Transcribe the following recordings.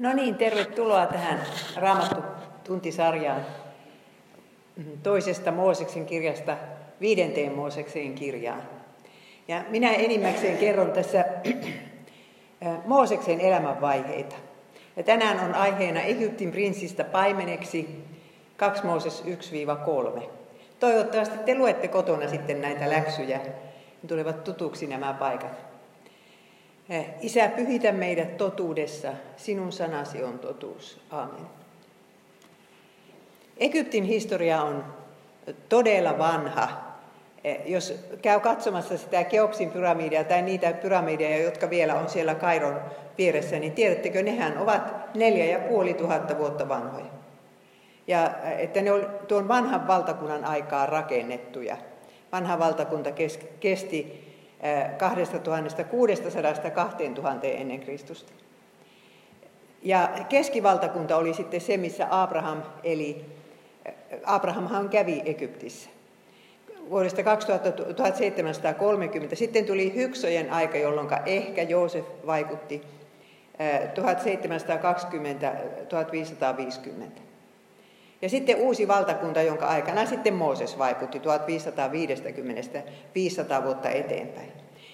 No niin, tervetuloa tähän Raamattu tuntisarjaan toisesta Mooseksen kirjasta viidenteen Mooseksen kirjaan. Ja minä enimmäkseen kerron tässä Mooseksen elämänvaiheita. Ja tänään on aiheena Egyptin prinssistä paimeneksi 2 Mooses 1-3. Toivottavasti te luette kotona sitten näitä läksyjä, niin tulevat tutuksi nämä paikat. Eh, Isä, pyhitä meidät totuudessa, sinun sanasi on totuus. Aamen. Egyptin historia on todella vanha. Eh, jos käy katsomassa sitä Keopsin pyramidia tai niitä pyramideja, jotka vielä on siellä Kairon vieressä, niin tiedättekö, nehän ovat neljä ja puoli tuhatta vuotta vanhoja. Ja eh, että ne on tuon vanhan valtakunnan aikaa rakennettuja. Vanha valtakunta kesti 2600-2000 ennen Kristusta. Ja keskivaltakunta oli sitten se, missä Abraham eli Abrahamhan kävi Egyptissä. Vuodesta 1730 sitten tuli Hyksojen aika, jolloin ehkä Joosef vaikutti 1720-1550. Ja sitten uusi valtakunta, jonka aikana sitten Mooses vaikutti 1550-500 vuotta eteenpäin.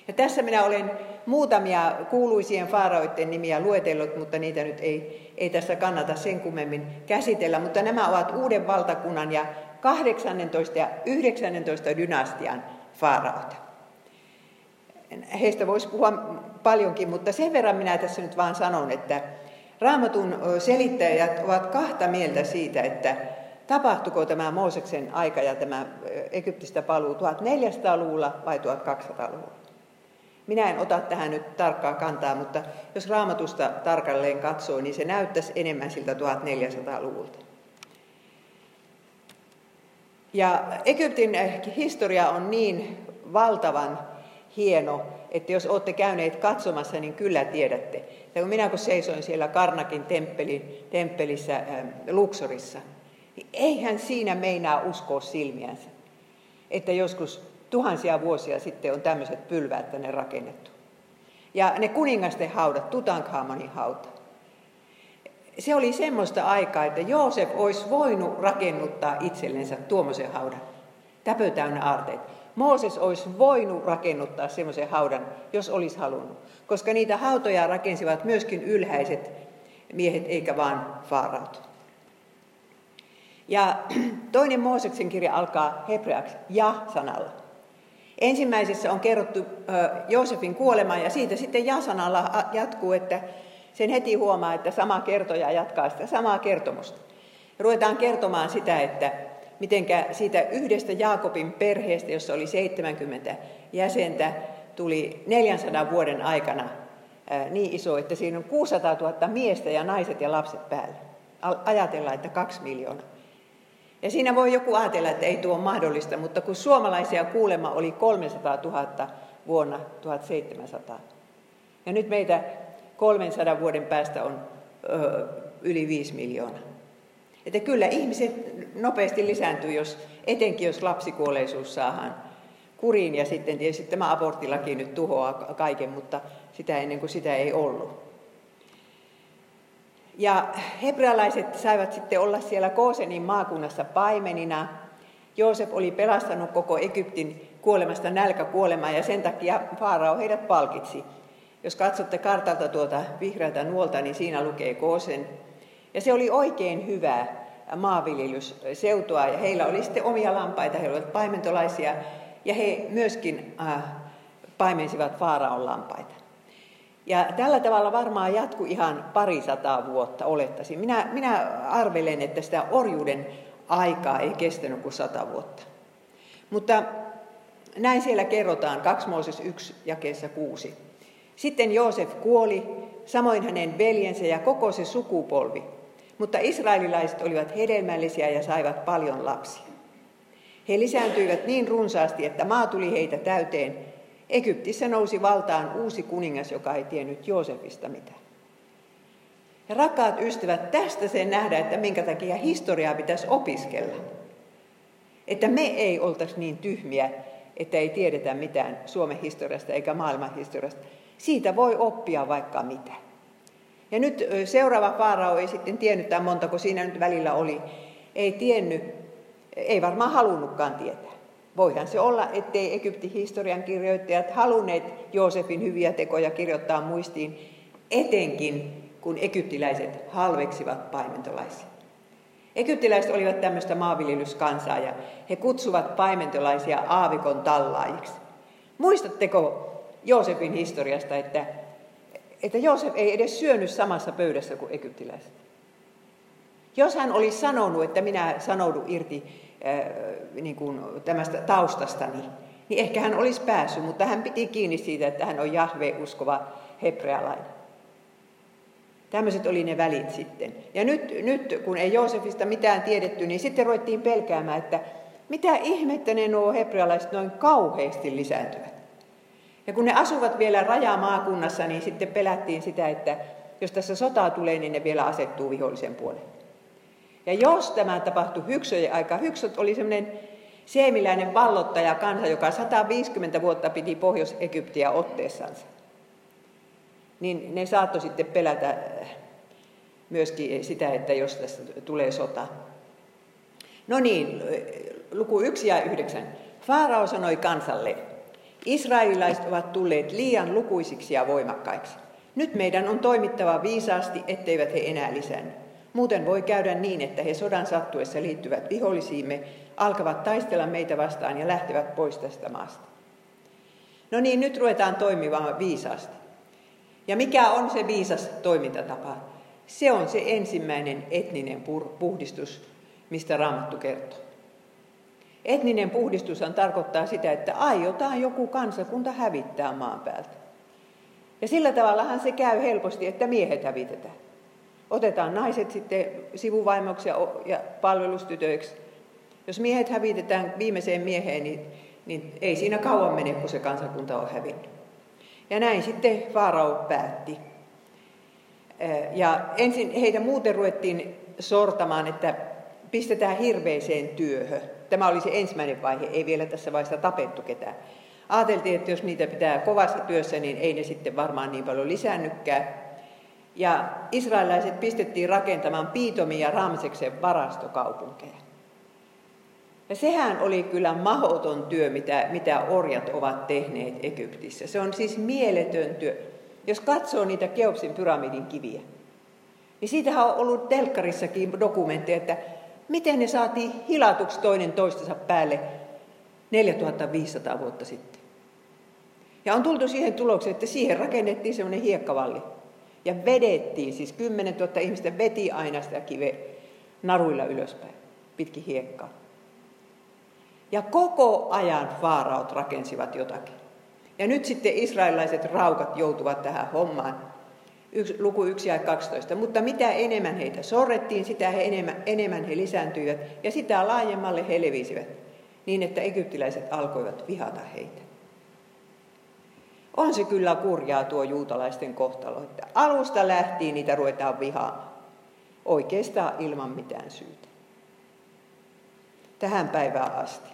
Ja tässä minä olen muutamia kuuluisien faaraoiden nimiä luetellut, mutta niitä nyt ei, ei tässä kannata sen kummemmin käsitellä. Mutta nämä ovat uuden valtakunnan ja 18 ja 19 dynastian faaraot. Heistä voisi puhua paljonkin, mutta sen verran minä tässä nyt vaan sanon, että Raamatun selittäjät ovat kahta mieltä siitä, että tapahtuko tämä Mooseksen aika ja tämä Egyptistä paluu 1400-luvulla vai 1200-luvulla. Minä en ota tähän nyt tarkkaa kantaa, mutta jos raamatusta tarkalleen katsoo, niin se näyttäisi enemmän siltä 1400-luvulta. Ja Egyptin historia on niin valtavan hieno, että jos olette käyneet katsomassa, niin kyllä tiedätte. Ja kun minä kun seisoin siellä Karnakin temppelin, temppelissä äh, Luxorissa, niin eihän siinä meinaa uskoa silmiänsä, että joskus tuhansia vuosia sitten on tämmöiset pylväät tänne rakennettu. Ja ne kuningasten haudat, Tutankhamanin hauta. Se oli semmoista aikaa, että Joosef olisi voinut rakennuttaa itsellensä tuommoisen haudan. Täpö täynnä aarteita. Mooses olisi voinut rakennuttaa semmoisen haudan, jos olisi halunnut. Koska niitä hautoja rakensivat myöskin ylhäiset miehet, eikä vaan faaraut. Ja toinen Mooseksen kirja alkaa hebreaksi ja-sanalla. Ensimmäisessä on kerrottu Joosefin kuolema ja siitä sitten ja-sanalla jatkuu, että sen heti huomaa, että sama kertoja jatkaa sitä samaa kertomusta. Ruvetaan kertomaan sitä, että mitenkä siitä yhdestä Jaakobin perheestä, jossa oli 70 jäsentä, tuli 400 vuoden aikana niin iso, että siinä on 600 000 miestä ja naiset ja lapset päällä. Ajatellaan, että kaksi miljoonaa. Ja siinä voi joku ajatella, että ei tuo ole mahdollista, mutta kun suomalaisia kuulema oli 300 000 vuonna 1700. Ja nyt meitä 300 vuoden päästä on ö, yli 5 miljoonaa. Että kyllä ihmiset nopeasti lisääntyy, jos, etenkin jos lapsikuolleisuus saadaan kuriin. Ja sitten tietysti tämä aborttilaki nyt tuhoaa kaiken, mutta sitä ennen kuin sitä ei ollut. Ja hebrealaiset saivat sitten olla siellä Koosenin maakunnassa paimenina. Joosef oli pelastanut koko Egyptin kuolemasta nälkäkuolemaa ja sen takia Faarao heidät palkitsi. Jos katsotte kartalta tuota vihreältä nuolta, niin siinä lukee Koosen. Ja se oli oikein hyvää maanviljelysseutua ja heillä oli sitten omia lampaita, he olivat paimentolaisia ja he myöskin äh, paimensivat Faaraon lampaita. Ja tällä tavalla varmaan jatku ihan pari sataa vuotta, olettaisin. Minä, minä arvelen, että sitä orjuuden aikaa ei kestänyt kuin sata vuotta. Mutta näin siellä kerrotaan, 2 Mooses 1 jakeessa 6. Sitten Joosef kuoli, samoin hänen veljensä ja koko se sukupolvi. Mutta israelilaiset olivat hedelmällisiä ja saivat paljon lapsia. He lisääntyivät niin runsaasti, että maa tuli heitä täyteen Egyptissä nousi valtaan uusi kuningas, joka ei tiennyt Joosefista mitään. Ja rakkaat ystävät, tästä sen nähdä, että minkä takia historiaa pitäisi opiskella. Että me ei oltaisi niin tyhmiä, että ei tiedetä mitään Suomen historiasta eikä maailman historiasta. Siitä voi oppia vaikka mitä. Ja nyt seuraava faarao ei sitten tiennyt tämän montako siinä nyt välillä oli. Ei tiennyt, ei varmaan halunnutkaan tietää. Voihan se olla, ettei Egyptin historian kirjoittajat halunneet Joosefin hyviä tekoja kirjoittaa muistiin, etenkin kun egyptiläiset halveksivat paimentolaisia. Egyptiläiset olivat tämmöistä maanviljelyskansaa ja he kutsuvat paimentolaisia aavikon tallaajiksi. Muistatteko Joosefin historiasta, että, että Joosef ei edes syönyt samassa pöydässä kuin egyptiläiset? Jos hän olisi sanonut, että minä sanoudun irti äh, niin kuin tämästä taustastani, niin ehkä hän olisi päässyt, mutta hän piti kiinni siitä, että hän on Jahve-uskova hebrealainen. Tämmöiset oli ne välit sitten. Ja nyt, nyt kun ei Joosefista mitään tiedetty, niin sitten ruvettiin pelkäämään, että mitä ihmettä ne nuo hebrealaiset noin kauheasti lisääntyvät. Ja kun ne asuvat vielä rajamaakunnassa, niin sitten pelättiin sitä, että jos tässä sotaa tulee, niin ne vielä asettuu vihollisen puolelle. Ja jos tämä tapahtui Hyksöjen aika, Hyksöt oli semmoinen seemiläinen vallottaja kansa, joka 150 vuotta piti Pohjois-Egyptiä otteessansa niin ne saattoi sitten pelätä äh, myöskin sitä, että jos tästä tulee sota. No niin, luku 1 ja 9. Faarao sanoi kansalle, Israelilaiset ovat tulleet liian lukuisiksi ja voimakkaiksi. Nyt meidän on toimittava viisaasti, etteivät he enää lisänny. Muuten voi käydä niin, että he sodan sattuessa liittyvät vihollisiimme, alkavat taistella meitä vastaan ja lähtevät pois tästä maasta. No niin, nyt ruvetaan toimimaan viisaasti. Ja mikä on se viisas toimintatapa? Se on se ensimmäinen etninen puhdistus, mistä Raamattu kertoo. Etninen puhdistushan tarkoittaa sitä, että aiotaan joku kansakunta hävittää maan päältä. Ja sillä tavallahan se käy helposti, että miehet hävitetään. Otetaan naiset sitten sivuvaimoksi ja palvelustytöiksi. Jos miehet hävitetään viimeiseen mieheen, niin, niin ei siinä kauan mene, kun se kansakunta on hävinnyt. Ja näin sitten Faarao päätti. Ja ensin heitä muuten ruvettiin sortamaan, että pistetään hirveeseen työhön. Tämä oli se ensimmäinen vaihe, ei vielä tässä vaiheessa tapettu ketään. Ajateltiin, että jos niitä pitää kovassa työssä, niin ei ne sitten varmaan niin paljon lisäännykään. Ja israelilaiset pistettiin rakentamaan Piitomin ja Ramseksen varastokaupunkeja. Ja sehän oli kyllä mahoton työ, mitä, mitä orjat ovat tehneet Egyptissä. Se on siis mieletön työ. Jos katsoo niitä Keopsin pyramidin kiviä, niin siitähän on ollut telkkarissakin dokumentteja, että miten ne saatiin hilatuksi toinen toistensa päälle 4500 vuotta sitten. Ja on tultu siihen tulokseen, että siihen rakennettiin semmoinen hiekkavalli. Ja vedettiin, siis 10 000 ihmistä veti aina sitä kiveä naruilla ylöspäin, pitkin hiekkaa. Ja koko ajan vaaraut rakensivat jotakin. Ja nyt sitten israelilaiset raukat joutuvat tähän hommaan. Yksi, luku 1 ja 12. Mutta mitä enemmän heitä sorrettiin, sitä he enemmän, enemmän he lisääntyivät ja sitä laajemmalle he levisivät, niin että egyptiläiset alkoivat vihata heitä. On se kyllä kurjaa tuo juutalaisten kohtalo, että alusta lähtien niitä ruvetaan vihaamaan. Oikeastaan ilman mitään syytä. Tähän päivään asti.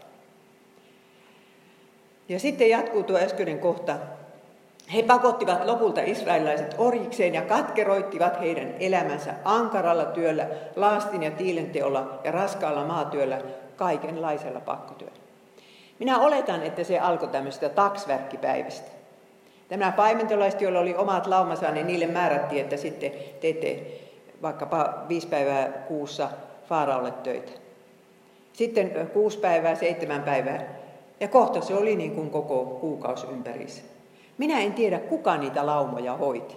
Ja sitten jatkuu tuo äskeinen kohta. He pakottivat lopulta israelilaiset orjikseen ja katkeroittivat heidän elämänsä ankaralla työllä, laastin ja tiilenteolla ja raskaalla maatyöllä, kaikenlaisella pakkotyöllä. Minä oletan, että se alkoi tämmöistä taksverkkipäivästä. Tämä paimentolaiset, joilla oli omat laumansa, niin niille määrättiin, että sitten teette vaikkapa viisi päivää kuussa Faaraolle töitä. Sitten kuusi päivää, seitsemän päivää ja kohta se oli niin kuin koko kuukausi ympärissä. Minä en tiedä, kuka niitä laumoja hoiti.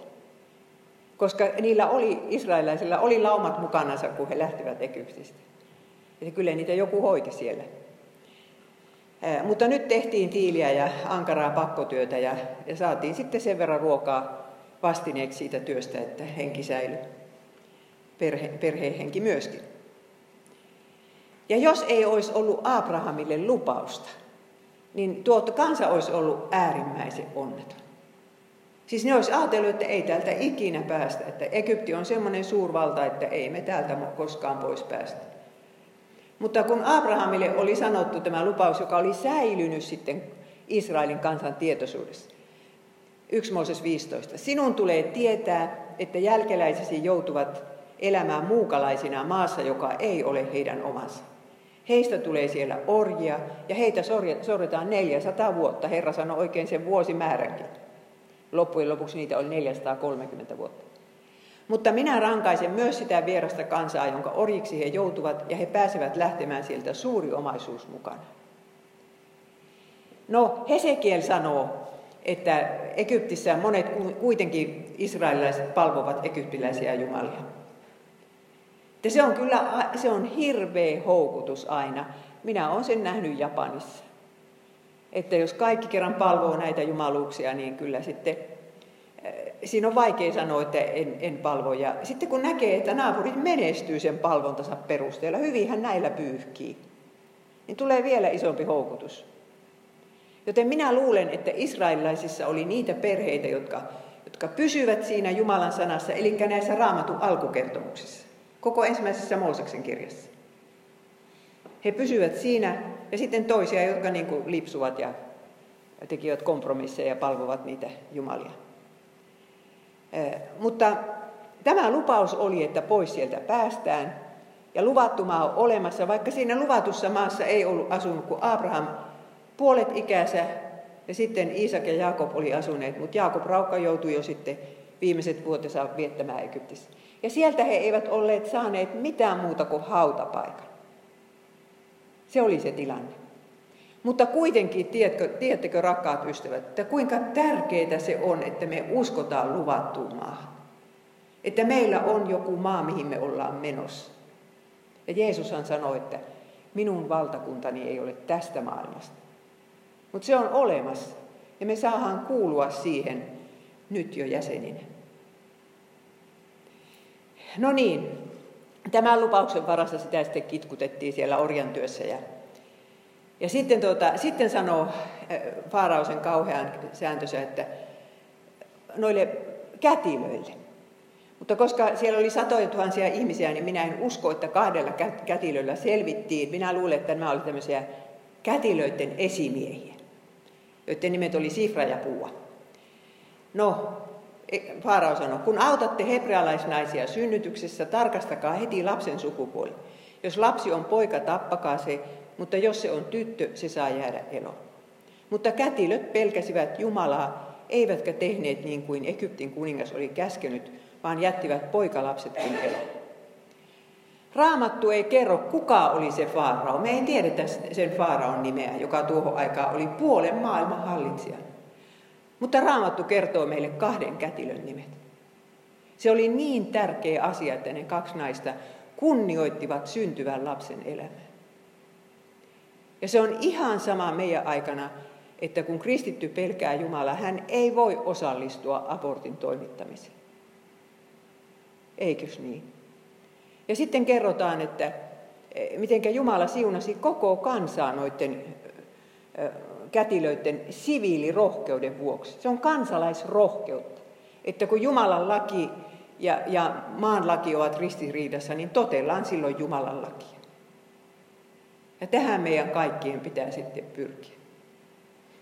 Koska niillä oli, israelaisilla oli laumat mukanansa, kun he lähtivät Egyptistä. Ja kyllä niitä joku hoiti siellä. Mutta nyt tehtiin tiiliä ja ankaraa pakkotyötä ja, ja saatiin sitten sen verran ruokaa vastineeksi siitä työstä, että henki säilyi. Perhe, perheen henki myöskin. Ja jos ei olisi ollut Abrahamille lupausta, niin tuo kansa olisi ollut äärimmäisen onneton. Siis ne olisi ajatellut, että ei täältä ikinä päästä, että Egypti on semmoinen suurvalta, että ei me täältä koskaan pois päästä. Mutta kun Abrahamille oli sanottu tämä lupaus, joka oli säilynyt sitten Israelin kansan tietoisuudessa, 1 Mooses 15. Sinun tulee tietää, että jälkeläisesi joutuvat elämään muukalaisina maassa, joka ei ole heidän omansa. Heistä tulee siellä orjia ja heitä sorretaan 400 vuotta. Herra sanoi oikein sen vuosimääränkin. Loppujen lopuksi niitä oli 430 vuotta. Mutta minä rankaisen myös sitä vierasta kansaa, jonka orjiksi he joutuvat, ja he pääsevät lähtemään sieltä suuri omaisuus mukana. No, Hesekiel sanoo, että Egyptissä monet kuitenkin israelilaiset palvovat egyptiläisiä jumalia. Ja se on kyllä se on hirveä houkutus aina. Minä olen sen nähnyt Japanissa. Että jos kaikki kerran palvoo näitä jumaluuksia, niin kyllä sitten eh, siinä on vaikea sanoa, että en, en palvo. Ja sitten kun näkee, että naapurit menestyy sen palvontansa perusteella, hyvinhän näillä pyyhkii, niin tulee vielä isompi houkutus. Joten minä luulen, että israelilaisissa oli niitä perheitä, jotka, jotka pysyvät siinä Jumalan sanassa, eli näissä raamatun alkukertomuksissa, koko ensimmäisessä Mooseksen kirjassa. He pysyvät siinä, ja sitten toisia, jotka niin kuin lipsuvat ja tekivät kompromisseja ja palvovat niitä jumalia. Mutta tämä lupaus oli, että pois sieltä päästään, ja luvattu maa on olemassa, vaikka siinä luvatussa maassa ei ollut asunut kuin Abraham puolet ikänsä ja sitten Iisak ja Jaakob oli asuneet, mutta Jaakob Raukka joutui jo sitten viimeiset vuotensa viettämään Egyptissä. Ja sieltä he eivät olleet saaneet mitään muuta kuin hautapaikan. Se oli se tilanne. Mutta kuitenkin, tiedätkö, tiedättekö rakkaat ystävät, että kuinka tärkeää se on, että me uskotaan luvattuun maahan. Että meillä on joku maa, mihin me ollaan menossa. Ja Jeesushan sanoi, että minun valtakuntani ei ole tästä maailmasta. Mutta se on olemassa ja me saadaan kuulua siihen nyt jo jäseninä. No niin, tämän lupauksen varassa sitä sitten kitkutettiin siellä orjan työssä. Ja, ja sitten, tuota, sitten sanoo äh, Faarausen kauhean sääntönsä, että noille kätilöille. Mutta koska siellä oli satoja tuhansia ihmisiä, niin minä en usko, että kahdella kätilöllä selvittiin. Minä luulen, että nämä olivat tämmöisiä kätilöiden esimiehiä joiden nimet oli Sifra ja Puua. No, Faarao sanoi, kun autatte hebrealaisnaisia synnytyksessä, tarkastakaa heti lapsen sukupuoli. Jos lapsi on poika, tappakaa se, mutta jos se on tyttö, se saa jäädä eloon. Mutta kätilöt pelkäsivät Jumalaa, eivätkä tehneet niin kuin Egyptin kuningas oli käskenyt, vaan jättivät poikalapsetkin eloon. Raamattu ei kerro, kuka oli se Faarao. Me ei tiedetä sen Faaraon nimeä, joka tuohon aikaan oli puolen maailman hallitsija. Mutta Raamattu kertoo meille kahden kätilön nimet. Se oli niin tärkeä asia, että ne kaksi naista kunnioittivat syntyvän lapsen elämää. Ja se on ihan sama meidän aikana, että kun kristitty pelkää Jumalaa, hän ei voi osallistua abortin toimittamiseen. Eikös niin? Ja sitten kerrotaan, että e, miten Jumala siunasi koko kansaa noiden kätilöiden siviilirohkeuden vuoksi. Se on kansalaisrohkeutta. Että kun Jumalan laki ja, ja maan laki ovat ristiriidassa, niin totellaan silloin Jumalan lakia. Ja tähän meidän kaikkien pitää sitten pyrkiä.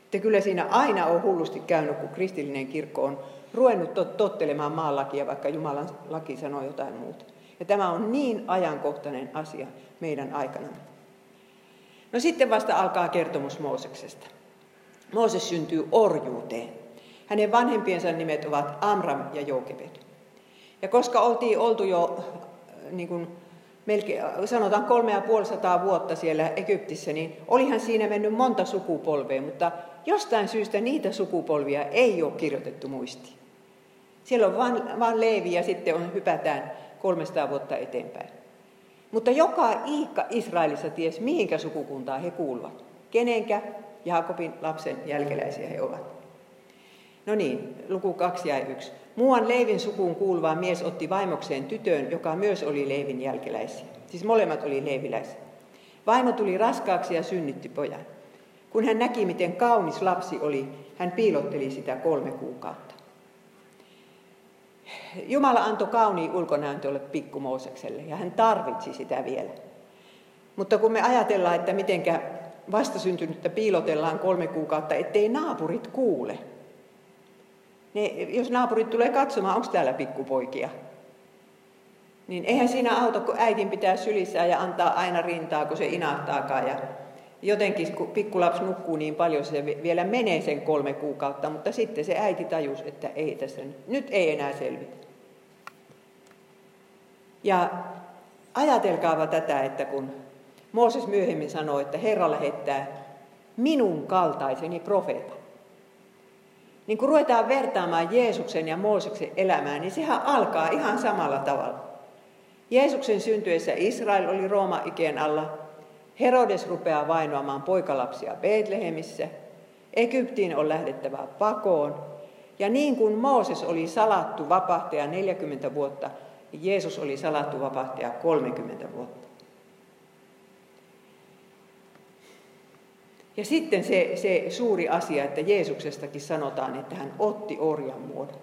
Että kyllä siinä aina on hullusti käynyt, kun kristillinen kirkko on ruvennut tottelemaan maan lakia, vaikka Jumalan laki sanoo jotain muuta. Ja tämä on niin ajankohtainen asia meidän aikana. No sitten vasta alkaa kertomus Mooseksesta. Mooses syntyy orjuuteen. Hänen vanhempiensa nimet ovat Amram ja Joukebed. Ja koska oltiin oltu jo niin kuin melkein, sanotaan kolme ja puolisataa vuotta siellä Egyptissä, niin olihan siinä mennyt monta sukupolvea, mutta jostain syystä niitä sukupolvia ei ole kirjoitettu muistiin. Siellä on vain, vain Leevi ja sitten on, hypätään 300 vuotta eteenpäin. Mutta joka iikka Israelissa ties, mihinkä sukukuntaan he kuuluvat. Kenenkä Jaakobin lapsen jälkeläisiä he ovat. No niin, luku 2 ja 1. Muuan Leivin sukuun kuuluva mies otti vaimokseen tytön, joka myös oli Leivin jälkeläisiä. Siis molemmat oli leiviläisiä. Vaimo tuli raskaaksi ja synnytti pojan. Kun hän näki, miten kaunis lapsi oli, hän piilotteli sitä kolme kuukautta. Jumala antoi kauniin ulkonäön pikku Moosekselle ja hän tarvitsi sitä vielä. Mutta kun me ajatellaan, että mitenkä vastasyntynyttä piilotellaan kolme kuukautta, ettei naapurit kuule, ne, jos naapurit tulee katsomaan, onko täällä pikkupoikia, niin eihän siinä auta, kun äitin pitää sylissä ja antaa aina rintaa, kun se inahtaakaan. Ja jotenkin, kun pikkulaps nukkuu niin paljon, se vielä menee sen kolme kuukautta, mutta sitten se äiti tajus, että ei tässä, nyt ei enää selvitä. Ja ajatelkaava tätä, että kun Mooses myöhemmin sanoi, että Herra lähettää minun kaltaiseni profeetan. Niin kun ruvetaan vertaamaan Jeesuksen ja Mooseksen elämää, niin sehän alkaa ihan samalla tavalla. Jeesuksen syntyessä Israel oli Rooma-ikeen alla. Herodes rupeaa vainoamaan poikalapsia Betlehemissä. Egyptiin on lähdettävä pakoon. Ja niin kuin Mooses oli salattu vapahtaja 40 vuotta, niin Jeesus oli salattu vapahtaja 30 vuotta. Ja sitten se, se suuri asia, että Jeesuksestakin sanotaan, että hän otti orjan muodon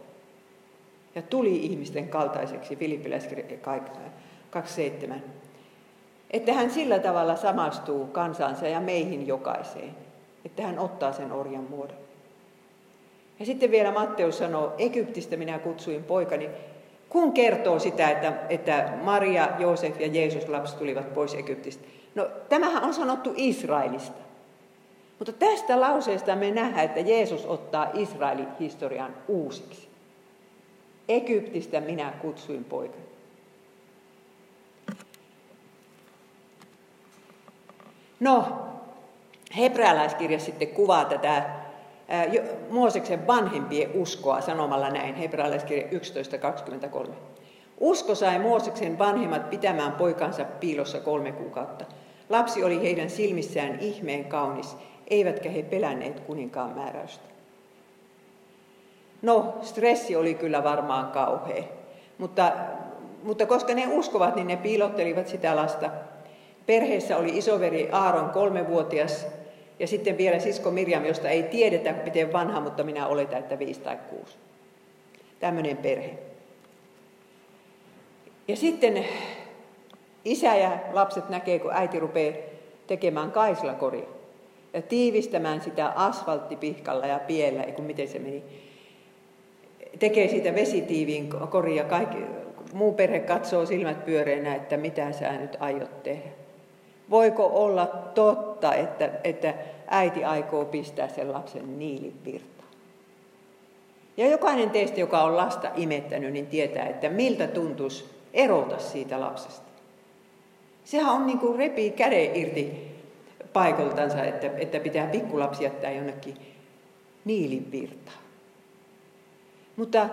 ja tuli ihmisten kaltaiseksi, Filippiläiskirja 27. Että hän sillä tavalla samastuu kansansa ja meihin jokaiseen, että hän ottaa sen orjan muodon. Ja sitten vielä Matteus sanoo, Egyptistä minä kutsuin poikani, kun kertoo sitä, että, että Maria, Joosef ja Jeesus lapsi tulivat pois Egyptistä. No tämähän on sanottu Israelista. Mutta tästä lauseesta me nähdään, että Jeesus ottaa Israelin historian uusiksi. Egyptistä minä kutsuin poikani. No, hebrealaiskirja sitten kuvaa tätä Mooseksen vanhempien uskoa sanomalla näin, hebrealaiskirja 11.23. Usko sai Mooseksen vanhemmat pitämään poikansa piilossa kolme kuukautta. Lapsi oli heidän silmissään ihmeen kaunis, eivätkä he pelänneet kuninkaan määräystä. No, stressi oli kyllä varmaan kauhea, mutta, mutta koska ne uskovat, niin ne piilottelivat sitä lasta. Perheessä oli isoveri Aaron kolmevuotias ja sitten vielä sisko Mirjam, josta ei tiedetä miten vanha, mutta minä oletan, että viisi tai kuusi. Tämmöinen perhe. Ja sitten isä ja lapset näkee, kun äiti rupeaa tekemään kaislakoria tiivistämään sitä asfalttipihkalla ja piellä, kun miten se meni tekee siitä vesitiiviin korin ja kaikki, muu perhe katsoo silmät pyöreänä, että mitä sä nyt aiot tehdä. Voiko olla totta, että, että äiti aikoo pistää sen lapsen niilivirtaan? Ja jokainen teistä, joka on lasta imettänyt, niin tietää, että miltä tuntuisi erota siitä lapsesta. Sehän on niin kuin repii käden irti paikoltansa, että, että pitää pikkulapsi jättää jonnekin niilinvirtaan. Mutta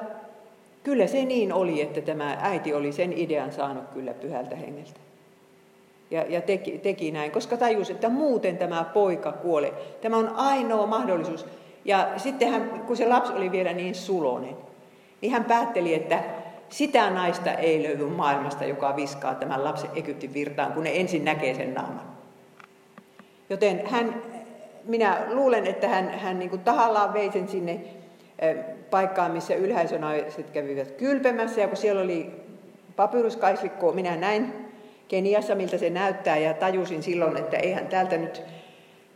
kyllä se niin oli, että tämä äiti oli sen idean saanut kyllä pyhältä hengeltä. Ja, ja teki, teki näin, koska tajusi, että muuten tämä poika kuolee. Tämä on ainoa mahdollisuus. Ja sitten hän, kun se lapsi oli vielä niin sulonen, niin hän päätteli, että sitä naista ei löydy maailmasta, joka viskaa tämän lapsen Egyptin virtaan, kun ne ensin näkee sen naaman. Joten hän, minä luulen, että hän, hän niin kuin tahallaan vei sen sinne paikkaan, missä ylhäisönaiset kävivät kylpemässä. Ja kun siellä oli papyruskaislikko, minä näin Keniassa, miltä se näyttää, ja tajusin silloin, että eihän täältä nyt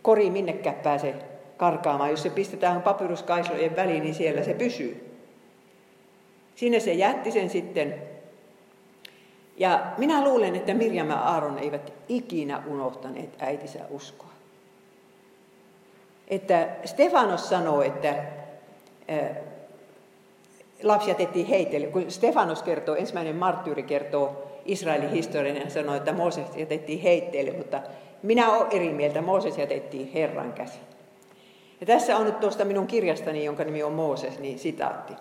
kori minnekään pääse karkaamaan. Jos se pistetään papyruskaislojen väliin, niin siellä se pysyy. Sinne se jätti sen sitten. Ja minä luulen, että Mirjam ja Aaron eivät ikinä unohtaneet äitinsä uskoa. Että Stefanos sanoo, että lapsi jätettiin heitelle. Kun Stefanos kertoo, ensimmäinen marttyyri kertoo Israelin historian ja sanoo, että Mooses jätettiin heitteelle, mutta minä olen eri mieltä, Mooses jätettiin Herran käsi. Ja tässä on nyt tuosta minun kirjastani, jonka nimi on Mooses, niin sitaatti.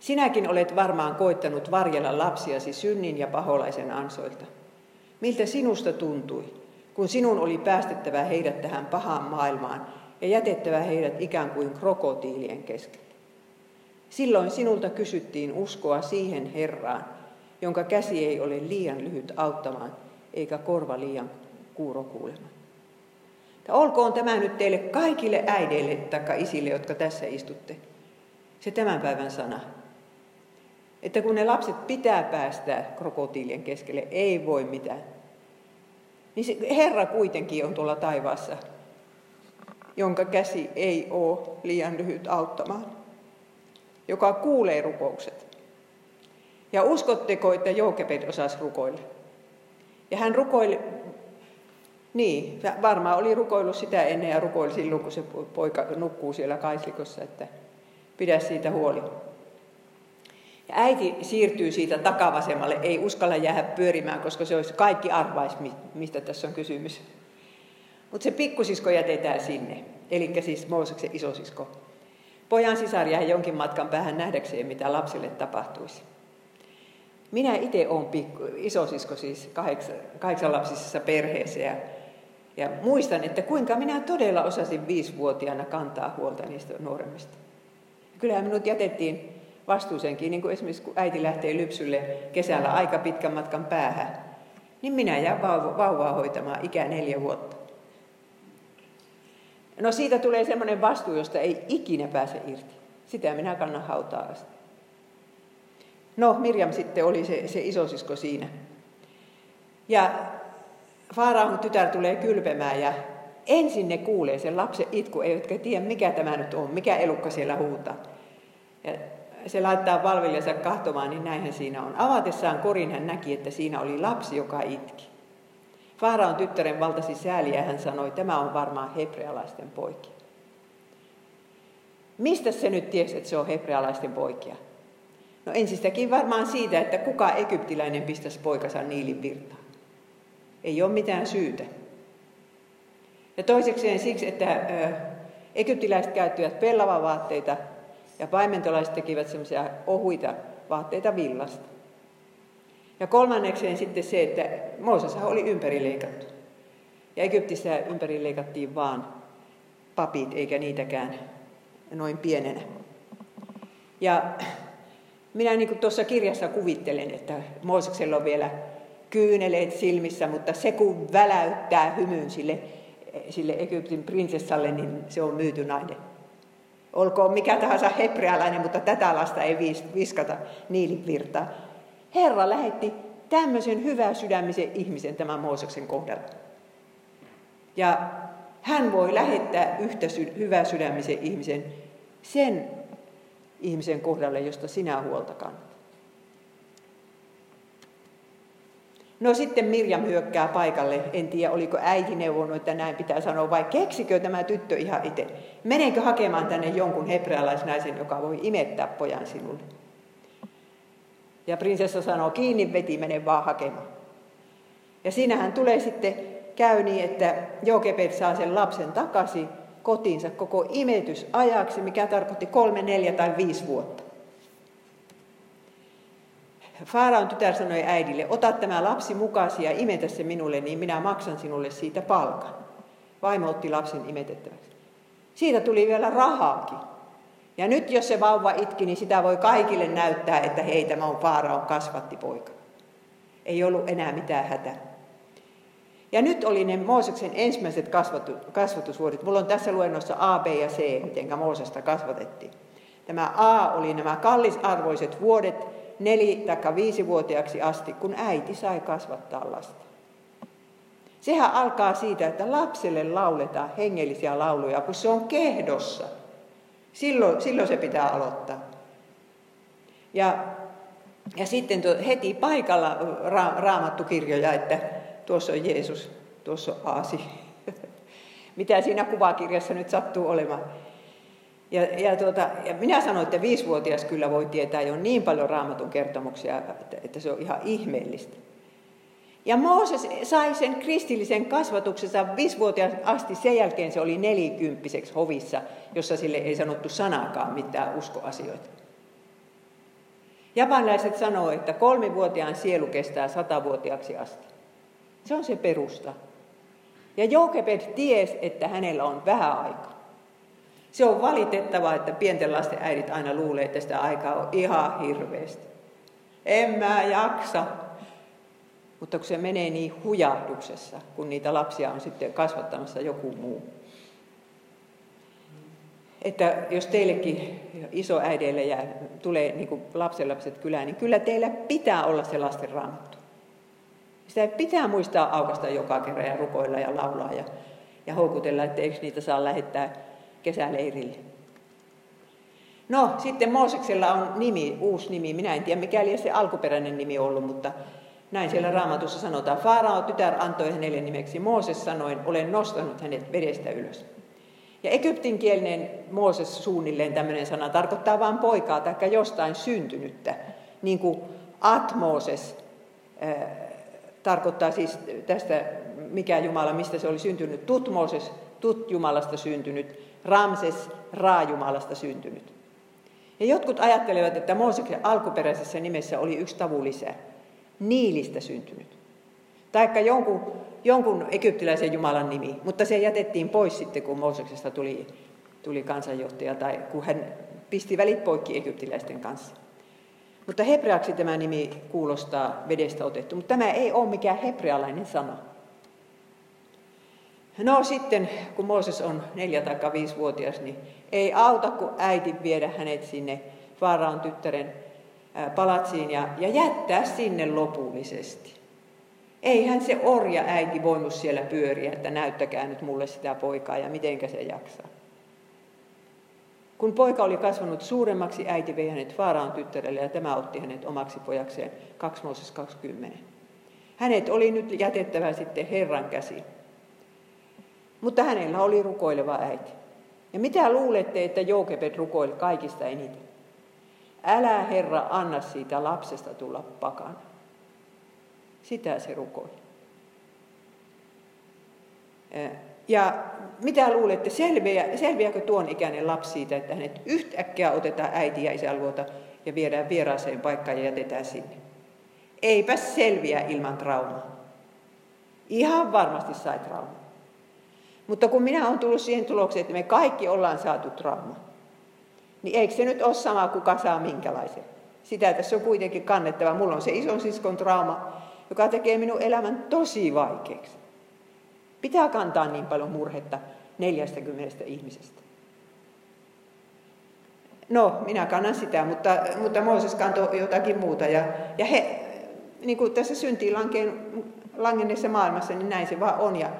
Sinäkin olet varmaan koittanut varjella lapsiasi synnin ja paholaisen ansoilta. Miltä sinusta tuntui, kun sinun oli päästettävä heidät tähän pahaan maailmaan ja jätettävä heidät ikään kuin krokotiilien keskelle. Silloin sinulta kysyttiin uskoa siihen Herraan, jonka käsi ei ole liian lyhyt auttamaan, eikä korva liian kuuro kuulemaan. Olkoon tämä nyt teille kaikille äideille tai isille, jotka tässä istutte, se tämän päivän sana. Että kun ne lapset pitää päästää krokotiilien keskelle, ei voi mitään. Niin se Herra kuitenkin on tuolla taivaassa jonka käsi ei ole liian lyhyt auttamaan. joka kuulee rukoukset. Ja uskotteko, että Joukebed osasi rukoilla? Ja hän rukoili, niin, varmaan oli rukoillut sitä ennen ja rukoili silloin, kun se poika nukkuu siellä kaislikossa, että pidä siitä huoli. Ja äiti siirtyy siitä takavasemmalle, ei uskalla jäädä pyörimään, koska se olisi kaikki arvais, mistä tässä on kysymys. Mutta se pikkusisko jätetään sinne, eli siis Mooseksen isosisko. Pojan sisar jäi jonkin matkan päähän nähdäkseen, mitä lapsille tapahtuisi. Minä itse olen pikku, isosisko siis kahdeksan, kahdeksanlapsisessa perheessä ja, ja muistan, että kuinka minä todella osasin viisivuotiaana kantaa huolta niistä nuoremmista. Kyllähän minut jätettiin vastuuseenkin, niin kuin esimerkiksi kun äiti lähtee lypsylle kesällä aika pitkän matkan päähän, niin minä jään vauvaa hoitamaan ikä neljä vuotta. No siitä tulee semmoinen vastuu, josta ei ikinä pääse irti. Sitä minä kannan hautaa asti. No, Mirjam sitten oli se, se isosisko siinä. Ja Faaraon tytär tulee kylpemään ja ensin ne kuulee sen lapsen itku, eivätkä tiedä mikä tämä nyt on, mikä elukka siellä huutaa. Ja se laittaa palvelijansa kahtomaan, niin näinhän siinä on. Avatessaan korin hän näki, että siinä oli lapsi, joka itki. Faaraon tyttären valtasi sääliä ja hän sanoi, tämä on varmaan hebrealaisten poikia. Mistä se nyt tiesi, että se on hebrealaisten poikia? No ensistäkin varmaan siitä, että kuka egyptiläinen pistäisi poikansa Niilin virtaan. Ei ole mitään syytä. Ja toisekseen siksi, että egyptiläiset käyttivät pellavavaatteita ja paimentolaiset tekivät semmoisia ohuita vaatteita villasta. Ja kolmannekseen sitten se, että Mooseshan oli ympärileikattu. Ja Egyptissä ympärileikattiin vaan papit, eikä niitäkään noin pienenä. Ja minä niin kuin tuossa kirjassa kuvittelen, että Mooseksella on vielä kyyneleet silmissä, mutta se kun väläyttää hymyn sille, sille Egyptin prinsessalle, niin se on myyty nainen. Olkoon mikä tahansa hebrealainen, mutta tätä lasta ei viskata niilivirtaa. Herra lähetti tämmöisen hyvää sydämisen ihmisen tämän Mooseksen kohdalla. Ja hän voi lähettää yhtä sy- hyvää sydämisen ihmisen sen ihmisen kohdalle, josta sinä huolta kannat. No sitten Mirjam hyökkää paikalle. En tiedä, oliko äiti neuvonut, että näin pitää sanoa, vai keksikö tämä tyttö ihan itse. Menenkö hakemaan tänne jonkun hebrealaisnaisen, joka voi imettää pojan sinulle? Ja prinsessa sanoo, kiinni veti, mene vaan hakemaan. Ja siinähän tulee sitten käy niin, että Jokebed saa sen lapsen takaisin kotiinsa koko imetysajaksi, mikä tarkoitti kolme, neljä tai viisi vuotta. Faaraon tytär sanoi äidille, ota tämä lapsi mukasi ja imetä se minulle, niin minä maksan sinulle siitä palkan. Vaimo otti lapsen imetettäväksi. Siitä tuli vielä rahaakin. Ja nyt jos se vauva itki, niin sitä voi kaikille näyttää, että hei, tämä on Faaraon kasvatti poika. Ei ollut enää mitään hätää. Ja nyt oli ne Mooseksen ensimmäiset kasvatu, kasvatusvuodet. Mulla on tässä luennossa A, B ja C, miten Moosesta kasvatettiin. Tämä A oli nämä kallisarvoiset vuodet, neli- tai viisivuotiaaksi asti, kun äiti sai kasvattaa lasta. Sehän alkaa siitä, että lapselle lauletaan hengellisiä lauluja, kun se on kehdossa. Silloin, silloin se pitää aloittaa. Ja, ja sitten heti paikalla ra, raamattu kirjoja, että tuossa on Jeesus, tuossa on Aasi. Mitä siinä kuvakirjassa nyt sattuu olemaan. Ja, ja, tuota, ja minä sanoin, että viisivuotias kyllä voi tietää jo niin paljon raamatun kertomuksia, että, että se on ihan ihmeellistä. Ja Mooses sai sen kristillisen kasvatuksensa viisivuotias asti, sen jälkeen se oli nelikymppiseksi hovissa, jossa sille ei sanottu sanakaan mitään uskoasioita. Japanilaiset sanoo, että kolmivuotiaan sielu kestää satavuotiaaksi asti. Se on se perusta. Ja Jokebed ties, että hänellä on vähän aikaa. Se on valitettavaa, että pienten lasten äidit aina luulee, että sitä aikaa on ihan hirveästi. En mä jaksa. Mutta kun se menee niin hujahduksessa, kun niitä lapsia on sitten kasvattamassa joku muu. Että jos teillekin isoäideille ja tulee niin lapsenlapset kylään, niin kyllä teillä pitää olla se lasten raamattu. Sitä pitää muistaa aukasta joka kerran ja rukoilla ja laulaa ja, ja houkutella, että eikö niitä saa lähettää kesäleirille. No, sitten Mooseksella on nimi, uusi nimi. Minä en tiedä, mikä se alkuperäinen nimi ollut, mutta näin siellä raamatussa sanotaan. Faarao tytär antoi hänelle nimeksi Mooses sanoin, olen nostanut hänet vedestä ylös. Ja egyptinkielinen Mooses suunnilleen tämmöinen sana tarkoittaa vain poikaa tai jostain syntynyttä. Niin kuin Atmoses äh, tarkoittaa siis tästä, mikä Jumala, mistä se oli syntynyt. Tutmoses, Tut Jumalasta syntynyt. Ramses, Ra-Jumalasta syntynyt. Ja jotkut ajattelevat, että Mooseksen alkuperäisessä nimessä oli yksi tavu lisää. Niilistä syntynyt. Taikka jonkun, jonkun egyptiläisen jumalan nimi, mutta se jätettiin pois sitten, kun Mooseksesta tuli, tuli kansanjohtaja tai kun hän pisti välit poikki egyptiläisten kanssa. Mutta hebreaksi tämä nimi kuulostaa vedestä otettu, mutta tämä ei ole mikään hebrealainen sana. No sitten, kun Mooses on neljä tai viisivuotias, niin ei auta, kun äiti viedä hänet sinne Faaraan tyttären palatsiin ja, ja jättää sinne lopullisesti. Eihän se orja äiti voinut siellä pyöriä, että näyttäkää nyt mulle sitä poikaa ja mitenkä se jaksaa. Kun poika oli kasvanut suuremmaksi, äiti vei hänet Faaraan tyttärelle ja tämä otti hänet omaksi pojakseen 2 Mooses 20. Hänet oli nyt jätettävä sitten Herran käsiin. Mutta hänellä oli rukoileva äiti. Ja mitä luulette, että Jookebed rukoili kaikista eniten? Älä Herra anna siitä lapsesta tulla pakana. Sitä se rukoili. Ja mitä luulette, selviä, selviääkö tuon ikäinen lapsi siitä, että hänet yhtäkkiä otetaan äiti ja isän luota ja viedään vieraaseen paikkaan ja jätetään sinne? Eipä selviä ilman traumaa. Ihan varmasti sai traumaa. Mutta kun minä olen tullut siihen tulokseen, että me kaikki ollaan saatu trauma, niin eikö se nyt ole sama, kuka saa minkälaisen? Sitä tässä on kuitenkin kannettava. Mulla on se ison siskon trauma, joka tekee minun elämän tosi vaikeaksi. Pitää kantaa niin paljon murhetta 40 ihmisestä. No, minä kannan sitä, mutta, mutta Mooses kantoi jotakin muuta. Ja, ja he, niin kuin tässä syntiin langenneessa maailmassa, niin näin se vaan on. Ja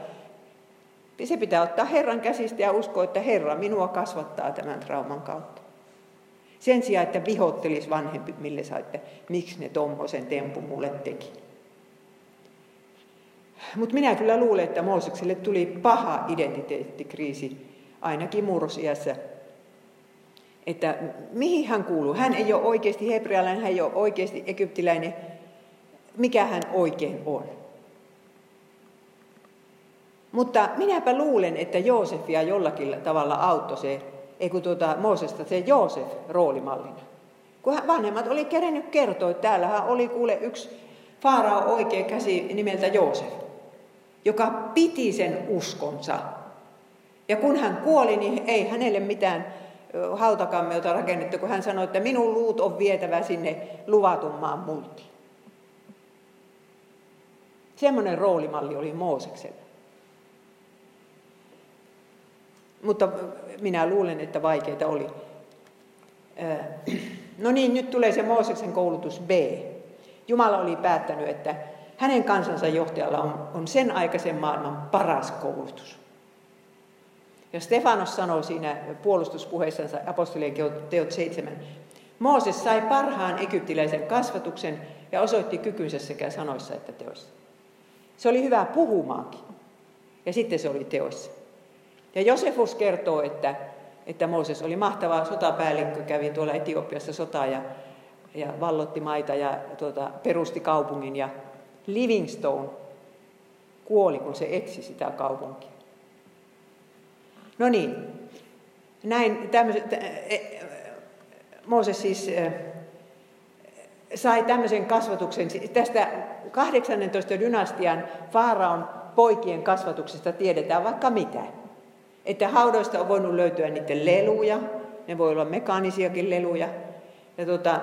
se pitää ottaa Herran käsistä ja uskoa, että Herra minua kasvattaa tämän trauman kautta. Sen sijaan, että vihottelis vanhempi, mille saitte, miksi ne tommosen tempun mulle teki. Mutta minä kyllä luulen, että Moosekselle tuli paha identiteettikriisi, ainakin murrosiässä. Että mihin hän kuuluu? Hän ei ole oikeasti hebrealainen, hän ei ole oikeasti egyptiläinen. Mikä hän oikein on? Mutta minäpä luulen, että Joosefia jollakin tavalla auttoi se, ei kun tuota Moosesta se Joosef roolimallina. Kun vanhemmat oli kerennyt kertoa, että täällähän oli kuule yksi Faarao oikea käsi nimeltä Joosef, joka piti sen uskonsa. Ja kun hän kuoli, niin ei hänelle mitään hautakammeota rakennettu, kun hän sanoi, että minun luut on vietävä sinne luvatun maan multiin. Semmoinen roolimalli oli Mooseksella. Mutta minä luulen, että vaikeita oli. No niin, nyt tulee se Mooseksen koulutus B. Jumala oli päättänyt, että hänen kansansa johtajalla on, on sen aikaisen maailman paras koulutus. Ja Stefanos sanoi siinä puolustuspuheessansa apostolien teot 7. Mooses sai parhaan egyptiläisen kasvatuksen ja osoitti kykynsä sekä sanoissa että teoissa. Se oli hyvä puhumaankin. Ja sitten se oli teoissa. Ja Josefus kertoo, että, että Mooses oli mahtava sotapäällikkö, kävi tuolla Etiopiassa sotaa ja, ja vallotti maita ja tuota, perusti kaupungin. Ja Livingstone kuoli, kun se etsi sitä kaupunkia. No niin, näin tämmöiset, e, Mooses siis e, sai tämmöisen kasvatuksen. Tästä 18 dynastian Faaraon poikien kasvatuksesta tiedetään vaikka mitä. Että haudoista on voinut löytyä niiden leluja, ne voi olla mekaanisiakin leluja. Ja tuota,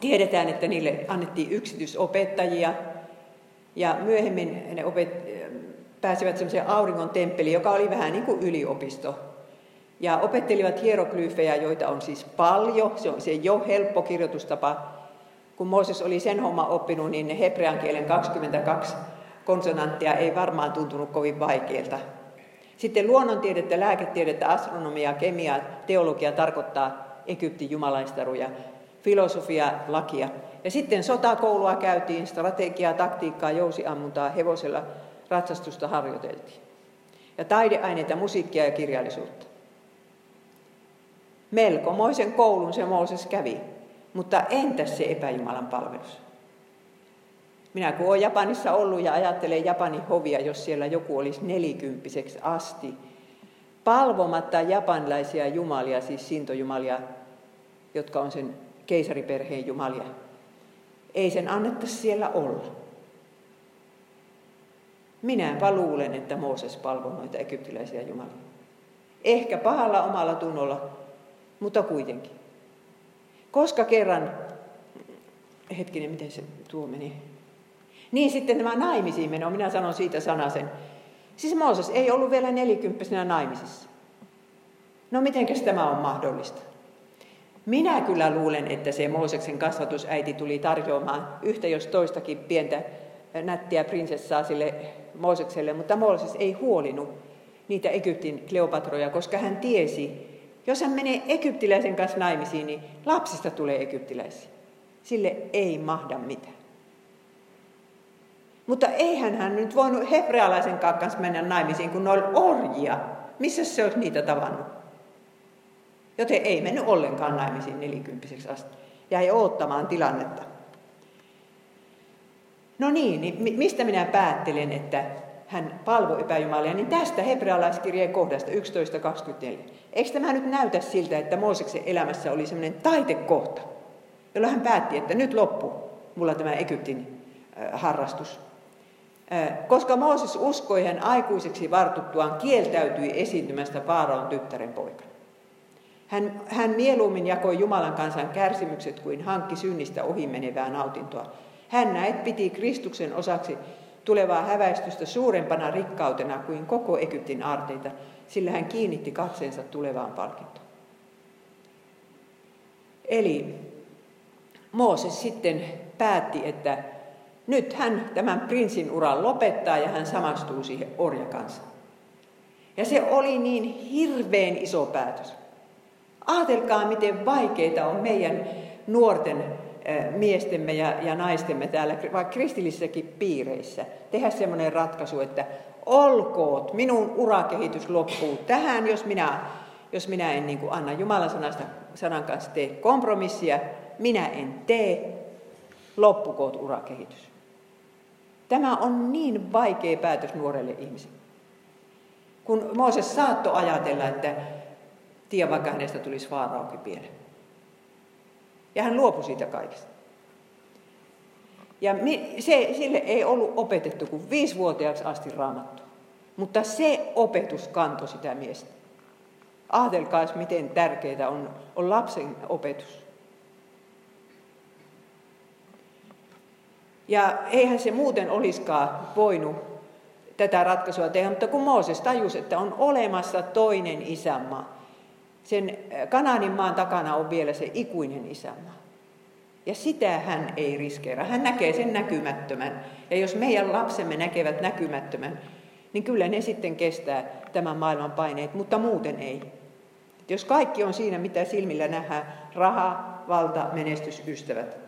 tiedetään, että niille annettiin yksityisopettajia. Ja myöhemmin ne opet, pääsivät semmoiseen auringon temppeliin, joka oli vähän niin kuin yliopisto. Ja opettelivat hieroglyfejä, joita on siis paljon. Se on se jo helppo kirjoitustapa. Kun Mooses oli sen homma oppinut, niin hebrean kielen 22 konsonanttia ei varmaan tuntunut kovin vaikealta. Sitten luonnontiedettä, lääketiedettä, astronomiaa, kemiaa, teologia tarkoittaa Egyptin jumalaistaruja, filosofia, lakia. Ja sitten sotakoulua käytiin, strategiaa, taktiikkaa, jousiammuntaa, hevosella ratsastusta harjoiteltiin. Ja taideaineita, musiikkia ja kirjallisuutta. Melkomoisen koulun se Mooses kävi, mutta entäs se epäjumalan palvelus? Minä kun olen Japanissa ollut ja ajattelen Japanin hovia, jos siellä joku olisi nelikymppiseksi asti, palvomatta japanilaisia jumalia, siis sintojumalia, jotka on sen keisariperheen jumalia. Ei sen annetta siellä olla. Minäpä luulen, että Mooses palvoi noita egyptiläisiä jumalia. Ehkä pahalla omalla tunnolla, mutta kuitenkin. Koska kerran, hetkinen, miten se tuo meni? Niin sitten tämä naimisiin meno, minä sanon siitä sanasen. Siis Mooses ei ollut vielä nelikymppisenä naimisissa. No mitenkäs tämä on mahdollista? Minä kyllä luulen, että se Mooseksen kasvatusäiti tuli tarjoamaan yhtä jos toistakin pientä nättiä prinsessaa sille Moosekselle, mutta Mooses ei huolinut niitä Egyptin Kleopatroja, koska hän tiesi, jos hän menee egyptiläisen kanssa naimisiin, niin lapsista tulee egyptiläisiä. Sille ei mahda mitään. Mutta eihän hän nyt voinut hebrealaisen kanssa mennä naimisiin, kun ne oli orjia. Missä se olisi niitä tavannut? Joten ei mennyt ollenkaan naimisiin nelikymppiseksi asti. Jäi oottamaan tilannetta. No niin, niin mistä minä päättelen, että hän palvoi epäjumalia, niin tästä hebrealaiskirjeen kohdasta 11.24. Eikö tämä nyt näytä siltä, että Mooseksen elämässä oli semmoinen taitekohta, jolla hän päätti, että nyt loppu mulla tämä Egyptin harrastus. Koska Mooses uskoi hän aikuiseksi vartuttuaan kieltäytyi esiintymästä Faaraon tyttären poikana. Hän, hän mieluummin jakoi Jumalan kansan kärsimykset kuin hankki synnistä ohimenevää nautintoa. Hän näet piti Kristuksen osaksi tulevaa häväistystä suurempana rikkautena kuin koko Egyptin arteita, sillä hän kiinnitti katseensa tulevaan palkintoon. Eli Mooses sitten päätti, että nyt hän tämän prinssin uran lopettaa ja hän samastuu siihen orjakansaan. Ja se oli niin hirveän iso päätös. Aatelkaa, miten vaikeita on meidän nuorten miestemme ja, ja naistemme täällä, vaikka kristillisissäkin piireissä, tehdä semmoinen ratkaisu, että olkoot, minun urakehitys loppuu tähän, jos minä, jos minä en niin kuin anna Jumalan sanasta, sanan kanssa tee kompromissia, minä en tee, loppukoot urakehitys. Tämä on niin vaikea päätös nuorelle ihmiselle. Kun Mooses saattoi ajatella, että tie vaikka hänestä tulisi vaaraukin pienen. Ja hän luopui siitä kaikesta. Ja se, sille ei ollut opetettu kuin viisivuotiaaksi asti raamattu. Mutta se opetus kantoi sitä miestä. Aatelkaas, miten tärkeää on, on lapsen opetus. Ja eihän se muuten olisikaan voinut tätä ratkaisua tehdä, mutta kun Mooses tajusi, että on olemassa toinen isänmaa, sen Kanaanin maan takana on vielä se ikuinen isänmaa. Ja sitä hän ei riskeera. Hän näkee sen näkymättömän. Ja jos meidän lapsemme näkevät näkymättömän, niin kyllä ne sitten kestää tämän maailman paineet, mutta muuten ei. Jos kaikki on siinä, mitä silmillä nähdään, raha, valta, menestys, ystävät.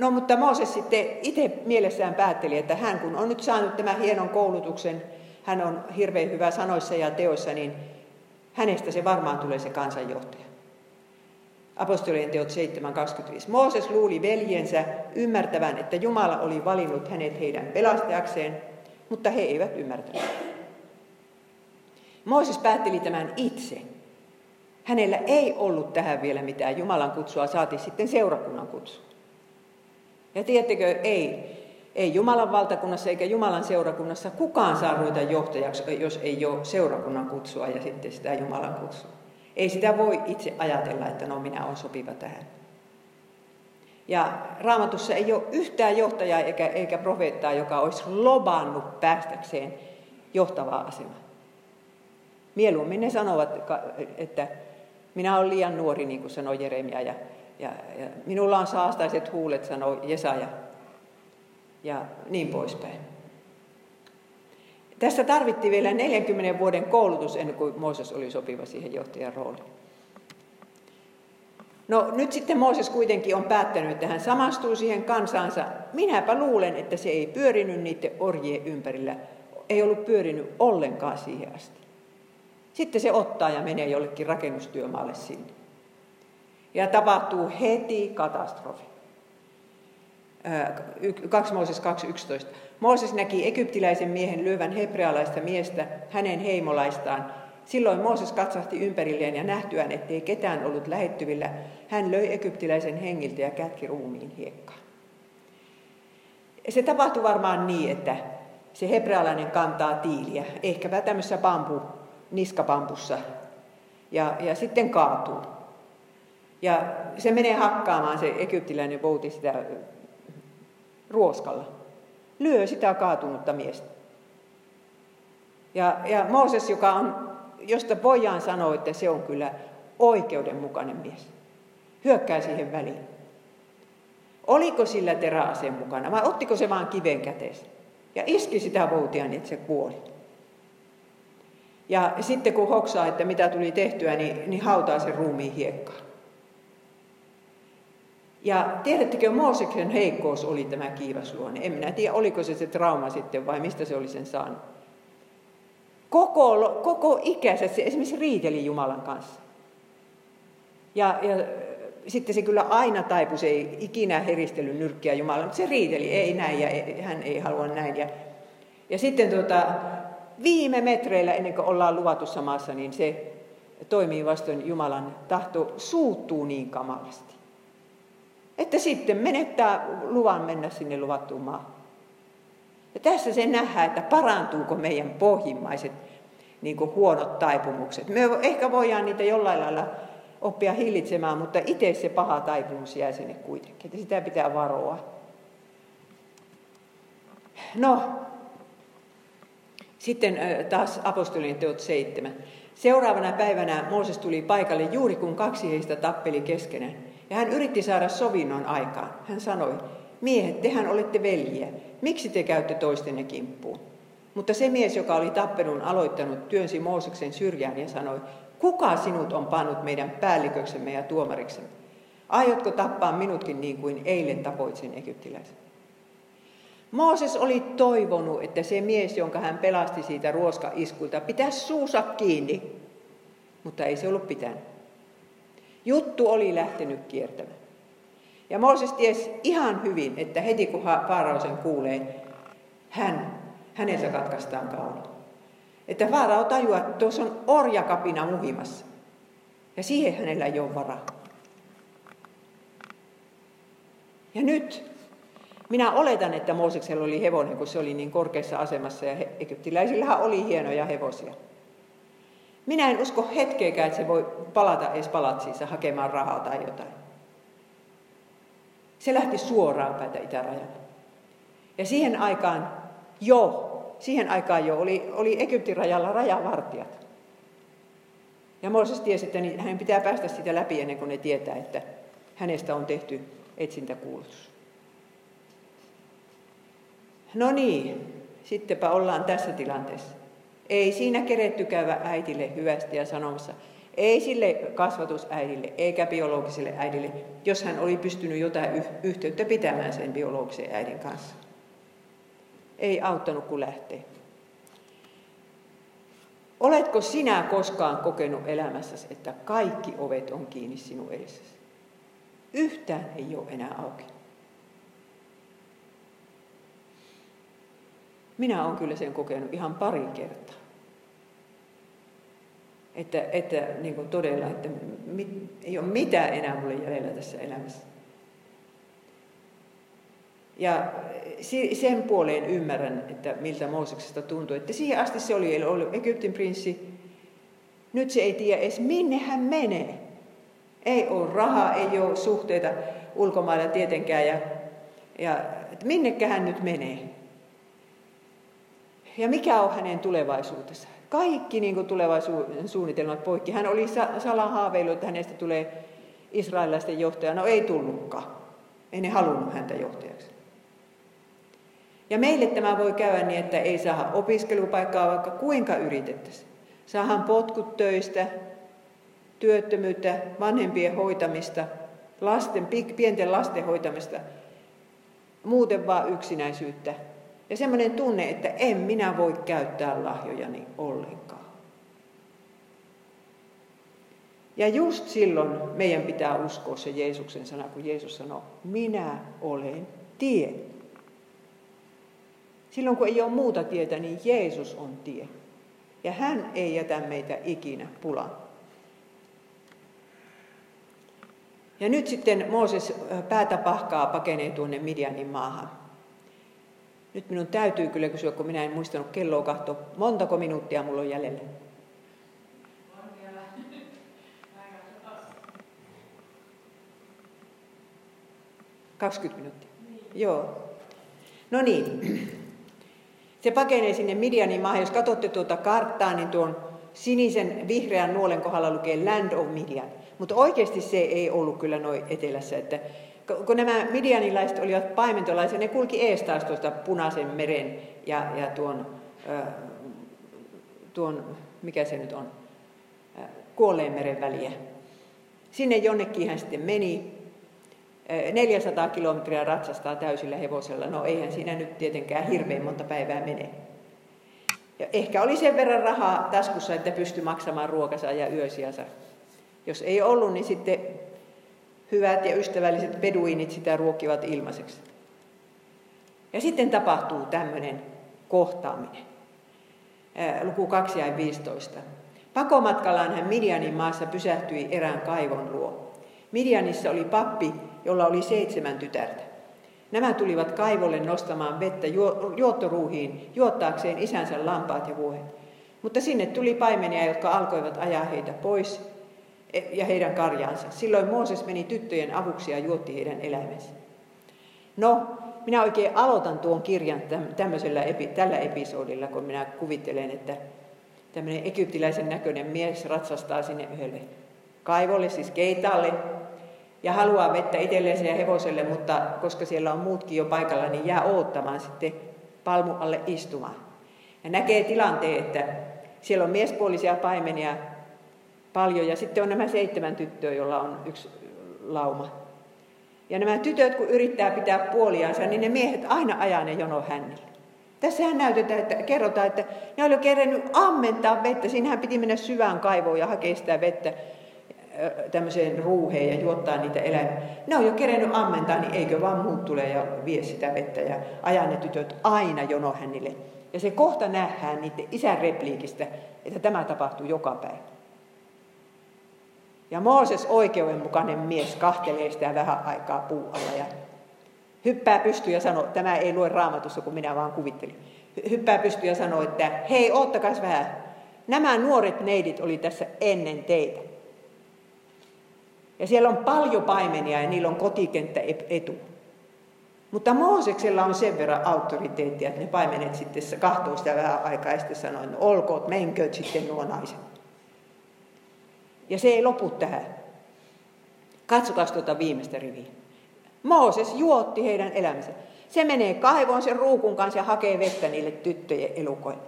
No mutta Mooses sitten itse mielessään päätteli, että hän kun on nyt saanut tämän hienon koulutuksen, hän on hirveän hyvä sanoissa ja teoissa, niin hänestä se varmaan tulee se kansanjohtaja. Apostolien teot 7.25. Mooses luuli veljensä ymmärtävän, että Jumala oli valinnut hänet heidän pelastajakseen, mutta he eivät ymmärtäneet. Mooses päätteli tämän itse. Hänellä ei ollut tähän vielä mitään Jumalan kutsua, saati sitten seurakunnan kutsu. Ja tiedättekö, ei. Ei Jumalan valtakunnassa eikä Jumalan seurakunnassa kukaan saa ruveta johtajaksi, jos ei ole seurakunnan kutsua ja sitten sitä Jumalan kutsua. Ei sitä voi itse ajatella, että no minä olen sopiva tähän. Ja raamatussa ei ole yhtään johtajaa eikä, eikä profeettaa, joka olisi lobannut päästäkseen johtavaa asemaa. Mieluummin ne sanovat, että minä olen liian nuori, niin kuin sanoi Jeremia, ja, ja, ja minulla on saastaiset huulet, sanoi Jesaja, ja niin poispäin. Tässä tarvittiin vielä 40 vuoden koulutus ennen kuin Mooses oli sopiva siihen johtajan rooliin. No nyt sitten Mooses kuitenkin on päättänyt, että hän samastuu siihen kansansa. Minäpä luulen, että se ei pyörinyt niiden orjien ympärillä. Ei ollut pyörinyt ollenkaan siihen asti. Sitten se ottaa ja menee jollekin rakennustyömaalle sinne. Ja tapahtuu heti katastrofi. 2 Mooses 2.11. Mooses näki egyptiläisen miehen lyövän hebrealaista miestä hänen heimolaistaan. Silloin Mooses katsahti ympärilleen ja nähtyään, ettei ketään ollut lähettyvillä, hän löi egyptiläisen hengiltä ja kätki ruumiin hiekkaan. Se tapahtui varmaan niin, että se hebrealainen kantaa tiiliä, ehkäpä tämmöisessä bambu, niskapampussa, ja, ja sitten kaatuu. Ja se menee hakkaamaan se egyptiläinen vouti sitä ruoskalla. Lyö sitä kaatunutta miestä. Ja, ja Mooses, joka on, josta voidaan sanoa, että se on kyllä oikeudenmukainen mies, hyökkää siihen väliin. Oliko sillä teräaseen mukana vai ottiko se vaan kiven käteessä? Ja iski sitä voutia niin, että se kuoli. Ja sitten kun hoksaa, että mitä tuli tehtyä, niin, niin hautaa sen ruumiin hiekkaan. Ja tiedättekö, Mooseksen heikkous oli tämä kiivasluonne. En minä tiedä, oliko se se trauma sitten vai mistä se oli sen saanut. Koko, koko ikänsä se esimerkiksi riiteli Jumalan kanssa. Ja, ja sitten se kyllä aina taipui, se ei ikinä heristellyt nyrkkiä Jumalan, mutta se riiteli, ei näin ja hän ei halua näin. Ja, ja sitten tuota, viime metreillä ennen kuin ollaan luvatussa maassa, niin se toimii vastoin Jumalan tahto, suuttuu niin kamalasti että sitten menettää luvan mennä sinne luvattuun maahan. Ja tässä se nähdään, että parantuuko meidän pohjimmaiset niin kuin huonot taipumukset. Me ehkä voidaan niitä jollain lailla oppia hillitsemään, mutta itse se paha taipumus jää sinne kuitenkin. Että sitä pitää varoa. No, sitten taas apostolien teot seitsemän. Seuraavana päivänä Mooses tuli paikalle juuri kun kaksi heistä tappeli keskenään. Ja hän yritti saada sovinnon aikaan. Hän sanoi, miehet, tehän olette veljiä. Miksi te käytte toistenne kimppuun? Mutta se mies, joka oli tappenun aloittanut, työnsi Mooseksen syrjään ja sanoi, kuka sinut on pannut meidän päälliköksemme ja tuomariksemme? Aiotko tappaa minutkin niin kuin eilen tapoit sen egyptiläisen? Mooses oli toivonut, että se mies, jonka hän pelasti siitä ruoskaiskulta, pitäisi suusa kiinni, mutta ei se ollut pitänyt. Juttu oli lähtenyt kiertämään. Ja Mooses ties ihan hyvin, että heti kun Faarao sen kuulee, hän, hänensä katkaistaan kaula. Että Faarao tajuaa, että tuossa on orjakapina muhimassa. Ja siihen hänellä ei ole varaa. Ja nyt minä oletan, että Mooseksella oli hevonen, kun se oli niin korkeassa asemassa ja egyptiläisillähän oli hienoja hevosia. Minä en usko hetkeäkään, että se voi palata edes palatsiinsa hakemaan rahaa tai jotain. Se lähti suoraan päätä itärajalle. Ja siihen aikaan jo, siihen aikaan jo oli, oli Egyptin rajalla rajavartijat. Ja Mooses tiesi, että niin hänen pitää päästä sitä läpi ennen kuin ne tietää, että hänestä on tehty etsintäkuulutus. No niin, sittenpä ollaan tässä tilanteessa. Ei siinä keretty käydä äitille hyvästi ja sanomassa, ei sille kasvatusäidille eikä biologiselle äidille, jos hän oli pystynyt jotain yhteyttä pitämään sen biologisen äidin kanssa. Ei auttanut kuin lähtee. Oletko sinä koskaan kokenut elämässäsi, että kaikki ovet on kiinni sinun edessäsi? Yhtään ei ole enää auki. Minä olen kyllä sen kokenut ihan pari kertaa. Että, että niin kuin todella, että mit, ei ole mitään enää mulle jäljellä tässä elämässä. Ja sen puoleen ymmärrän, että miltä Mooseksesta tuntui. Että siihen asti se oli ollut Egyptin prinssi. Nyt se ei tiedä edes minne hän menee. Ei ole rahaa, ei ole suhteita ulkomailla tietenkään. Ja, ja että minnekä hän nyt menee. Ja mikä on hänen tulevaisuutensa? Kaikki niin kuin tulevaisuuden suunnitelmat poikki. Hän oli salan haaveillut, että hänestä tulee israelilaisten johtaja. No ei tullutkaan. Ei ne halunnut häntä johtajaksi. Ja meille tämä voi käydä niin, että ei saa opiskelupaikkaa vaikka kuinka yritettäisiin. Saahan potkut töistä, työttömyyttä, vanhempien hoitamista, lasten, pienten lasten hoitamista, muuten vaan yksinäisyyttä. Ja semmoinen tunne, että en minä voi käyttää lahjojani ollenkaan. Ja just silloin meidän pitää uskoa se Jeesuksen sana, kun Jeesus sanoo, minä olen tie. Silloin kun ei ole muuta tietä, niin Jeesus on tie. Ja hän ei jätä meitä ikinä pulaan. Ja nyt sitten Mooses päätä pahkaa pakenee tuonne Midianin maahan. Nyt minun täytyy kyllä kysyä, kun minä en muistanut kelloa kahtoa, montako minuuttia mulla on jäljellä? 20 minuuttia. Niin. Joo. No niin. Se pakenee sinne Midianin maahan. Jos katsotte tuota karttaa, niin tuon sinisen vihreän nuolen kohdalla lukee Land of Midian. Mutta oikeasti se ei ollut kyllä noin etelässä. Että kun nämä midianilaiset olivat paimentolaisia, ne kulki ees taas tuosta Punaisen meren ja, ja tuon, äh, tuon, mikä se nyt on, äh, Kuolleen meren väliä. Sinne jonnekin hän sitten meni 400 kilometriä ratsastaa täysillä hevosella. No eihän siinä nyt tietenkään hirveän monta päivää mene. Ja ehkä oli sen verran rahaa taskussa, että pystyi maksamaan ruokansa ja yösiänsä. Jos ei ollut, niin sitten hyvät ja ystävälliset peduinit sitä ruokivat ilmaiseksi. Ja sitten tapahtuu tämmöinen kohtaaminen. Luku 2 ja 15. Pakomatkallaan hän Midianin maassa pysähtyi erään kaivon luo. Midianissa oli pappi, jolla oli seitsemän tytärtä. Nämä tulivat kaivolle nostamaan vettä juottoruuhiin, juottaakseen isänsä lampaat ja vuohet. Mutta sinne tuli paimenia, jotka alkoivat ajaa heitä pois ja heidän karjaansa. Silloin Mooses meni tyttöjen avuksi ja juotti heidän eläimensä. No, minä oikein aloitan tuon kirjan tämmöisellä, tällä episodilla, kun minä kuvittelen, että tämmöinen egyptiläisen näköinen mies ratsastaa sinne yhdelle kaivolle, siis keitalle, ja haluaa vettä itselleen ja hevoselle, mutta koska siellä on muutkin jo paikalla, niin jää oottamaan sitten palmu alle istumaan. Ja näkee tilanteen, että siellä on miespuolisia paimenia paljon ja sitten on nämä seitsemän tyttöä, joilla on yksi lauma. Ja nämä tytöt, kun yrittää pitää puoliansa, niin ne miehet aina ajaa ne jono hännille. Tässähän näytetään, että kerrotaan, että ne oli kerännyt ammentaa vettä. Siinähän piti mennä syvään kaivoon ja hakea sitä vettä tämmöiseen ruuheen ja juottaa niitä eläimiä. Ne on jo kerennyt ammentaa, niin eikö vaan muut tule ja vie sitä vettä ja ajaa ne tytöt aina jonohännille. Ja se kohta nähdään niiden isän repliikistä, että tämä tapahtuu joka päivä. Ja Mooses oikeudenmukainen mies kahtelee sitä vähän aikaa puualla ja hyppää pystyy ja sanoo, tämä ei lue raamatussa, kun minä vaan kuvittelin. Hyppää pystyy ja sanoo, että hei, oottakas vähän. Nämä nuoret neidit oli tässä ennen teitä. Ja siellä on paljon paimenia ja niillä on kotikenttä etu. Mutta Mooseksella on sen verran auktoriteettia, että ne paimenet sitten kahtoo sitä vähän aikaa ja sitten sanoo, että no olkoot, menkööt sitten nuo naiset. Ja se ei lopu tähän. Katsokaa tuota viimeistä riviä. Mooses juotti heidän elämänsä. Se menee kaivoon sen ruukun kanssa ja hakee vettä niille tyttöjen elukoille.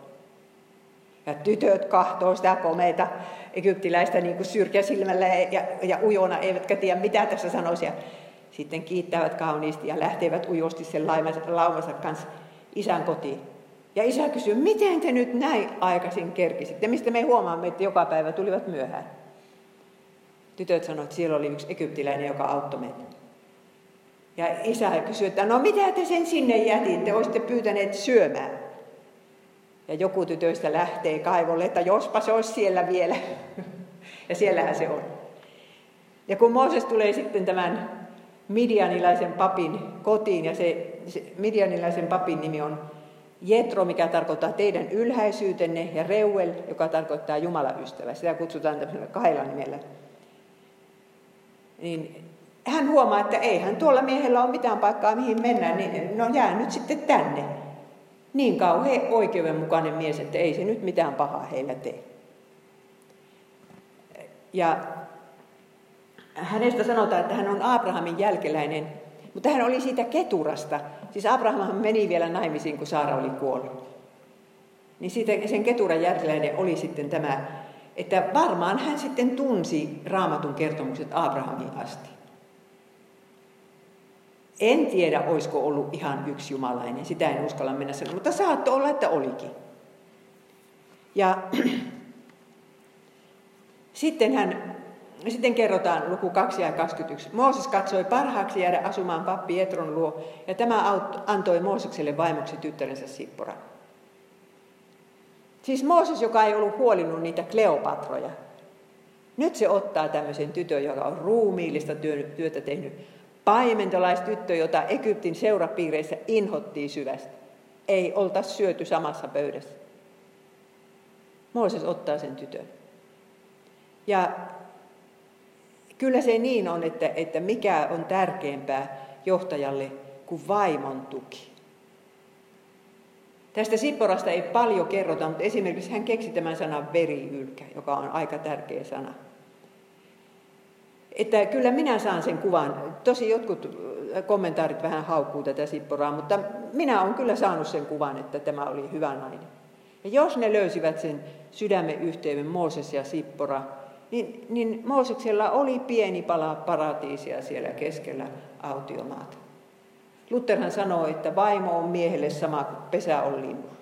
Ja tytöt kahtoo sitä komeita egyptiläistä niin kuin syrjäsilmällä ja, ja ujona, eivätkä tiedä mitä tässä sanoisi. Sitten kiittävät kauniisti ja lähtevät ujosti sen laumansa kanssa isän kotiin. Ja isä kysyy, miten te nyt näin aikaisin kerkisitte? Mistä me huomaamme, että joka päivä tulivat myöhään. Tytöt sanoivat, että siellä oli yksi egyptiläinen, joka auttoi meitä. Ja isä kysyi, että no mitä te sen sinne jätitte? Olisitte pyytäneet syömään. Ja joku tytöistä lähtee kaivolle, että jospa se olisi siellä vielä. ja siellähän se on. Ja kun Mooses tulee sitten tämän Midianilaisen papin kotiin, ja se, se Midianilaisen papin nimi on Jetro, mikä tarkoittaa teidän ylhäisyytenne, ja Reuel, joka tarkoittaa Jumalan ystävä. Sitä kutsutaan tämmöisellä kahdella nimellä. Niin hän huomaa, että eihän tuolla miehellä ole mitään paikkaa mihin mennä, niin no jää nyt sitten tänne niin kauhean oikeudenmukainen mies, että ei se nyt mitään pahaa heillä tee. Ja hänestä sanotaan, että hän on Abrahamin jälkeläinen Mutta hän oli siitä keturasta. Siis Abraham meni vielä naimisiin, kun Saara oli kuollut. Niin siitä, sen keturan järjeläinen oli sitten tämä, että varmaan hän sitten tunsi raamatun kertomukset Abrahamin asti. En tiedä, olisiko ollut ihan yksi jumalainen, sitä en uskalla mennä sanomaan, mutta saattoi olla, että olikin. Ja sitten hän sitten kerrotaan luku 2 ja 21. Mooses katsoi parhaaksi jäädä asumaan pappi Etron luo, ja tämä antoi Moosekselle vaimoksi tyttärensä Sippora. Siis Mooses, joka ei ollut huolinut niitä Kleopatroja. Nyt se ottaa tämmöisen tytön, joka on ruumiillista työtä tehnyt. Paimentolaistyttö, jota Egyptin seurapiireissä inhottiin syvästi. Ei olta syöty samassa pöydässä. Mooses ottaa sen tytön. Ja kyllä se niin on, että, että mikä on tärkeämpää johtajalle kuin vaimon tuki. Tästä Sipporasta ei paljon kerrota, mutta esimerkiksi hän keksi tämän sanan veriylkä, joka on aika tärkeä sana. Että kyllä minä saan sen kuvan. Tosi jotkut kommentaarit vähän haukkuu tätä Sipporaa, mutta minä olen kyllä saanut sen kuvan, että tämä oli hyvä nainen. Ja jos ne löysivät sen sydämen yhteyden Mooses ja Sippora, niin, niin Mooseksella oli pieni pala paratiisia siellä keskellä autiomaata. Lutherhan sanoo, että vaimo on miehelle sama kuin pesä on linnulle.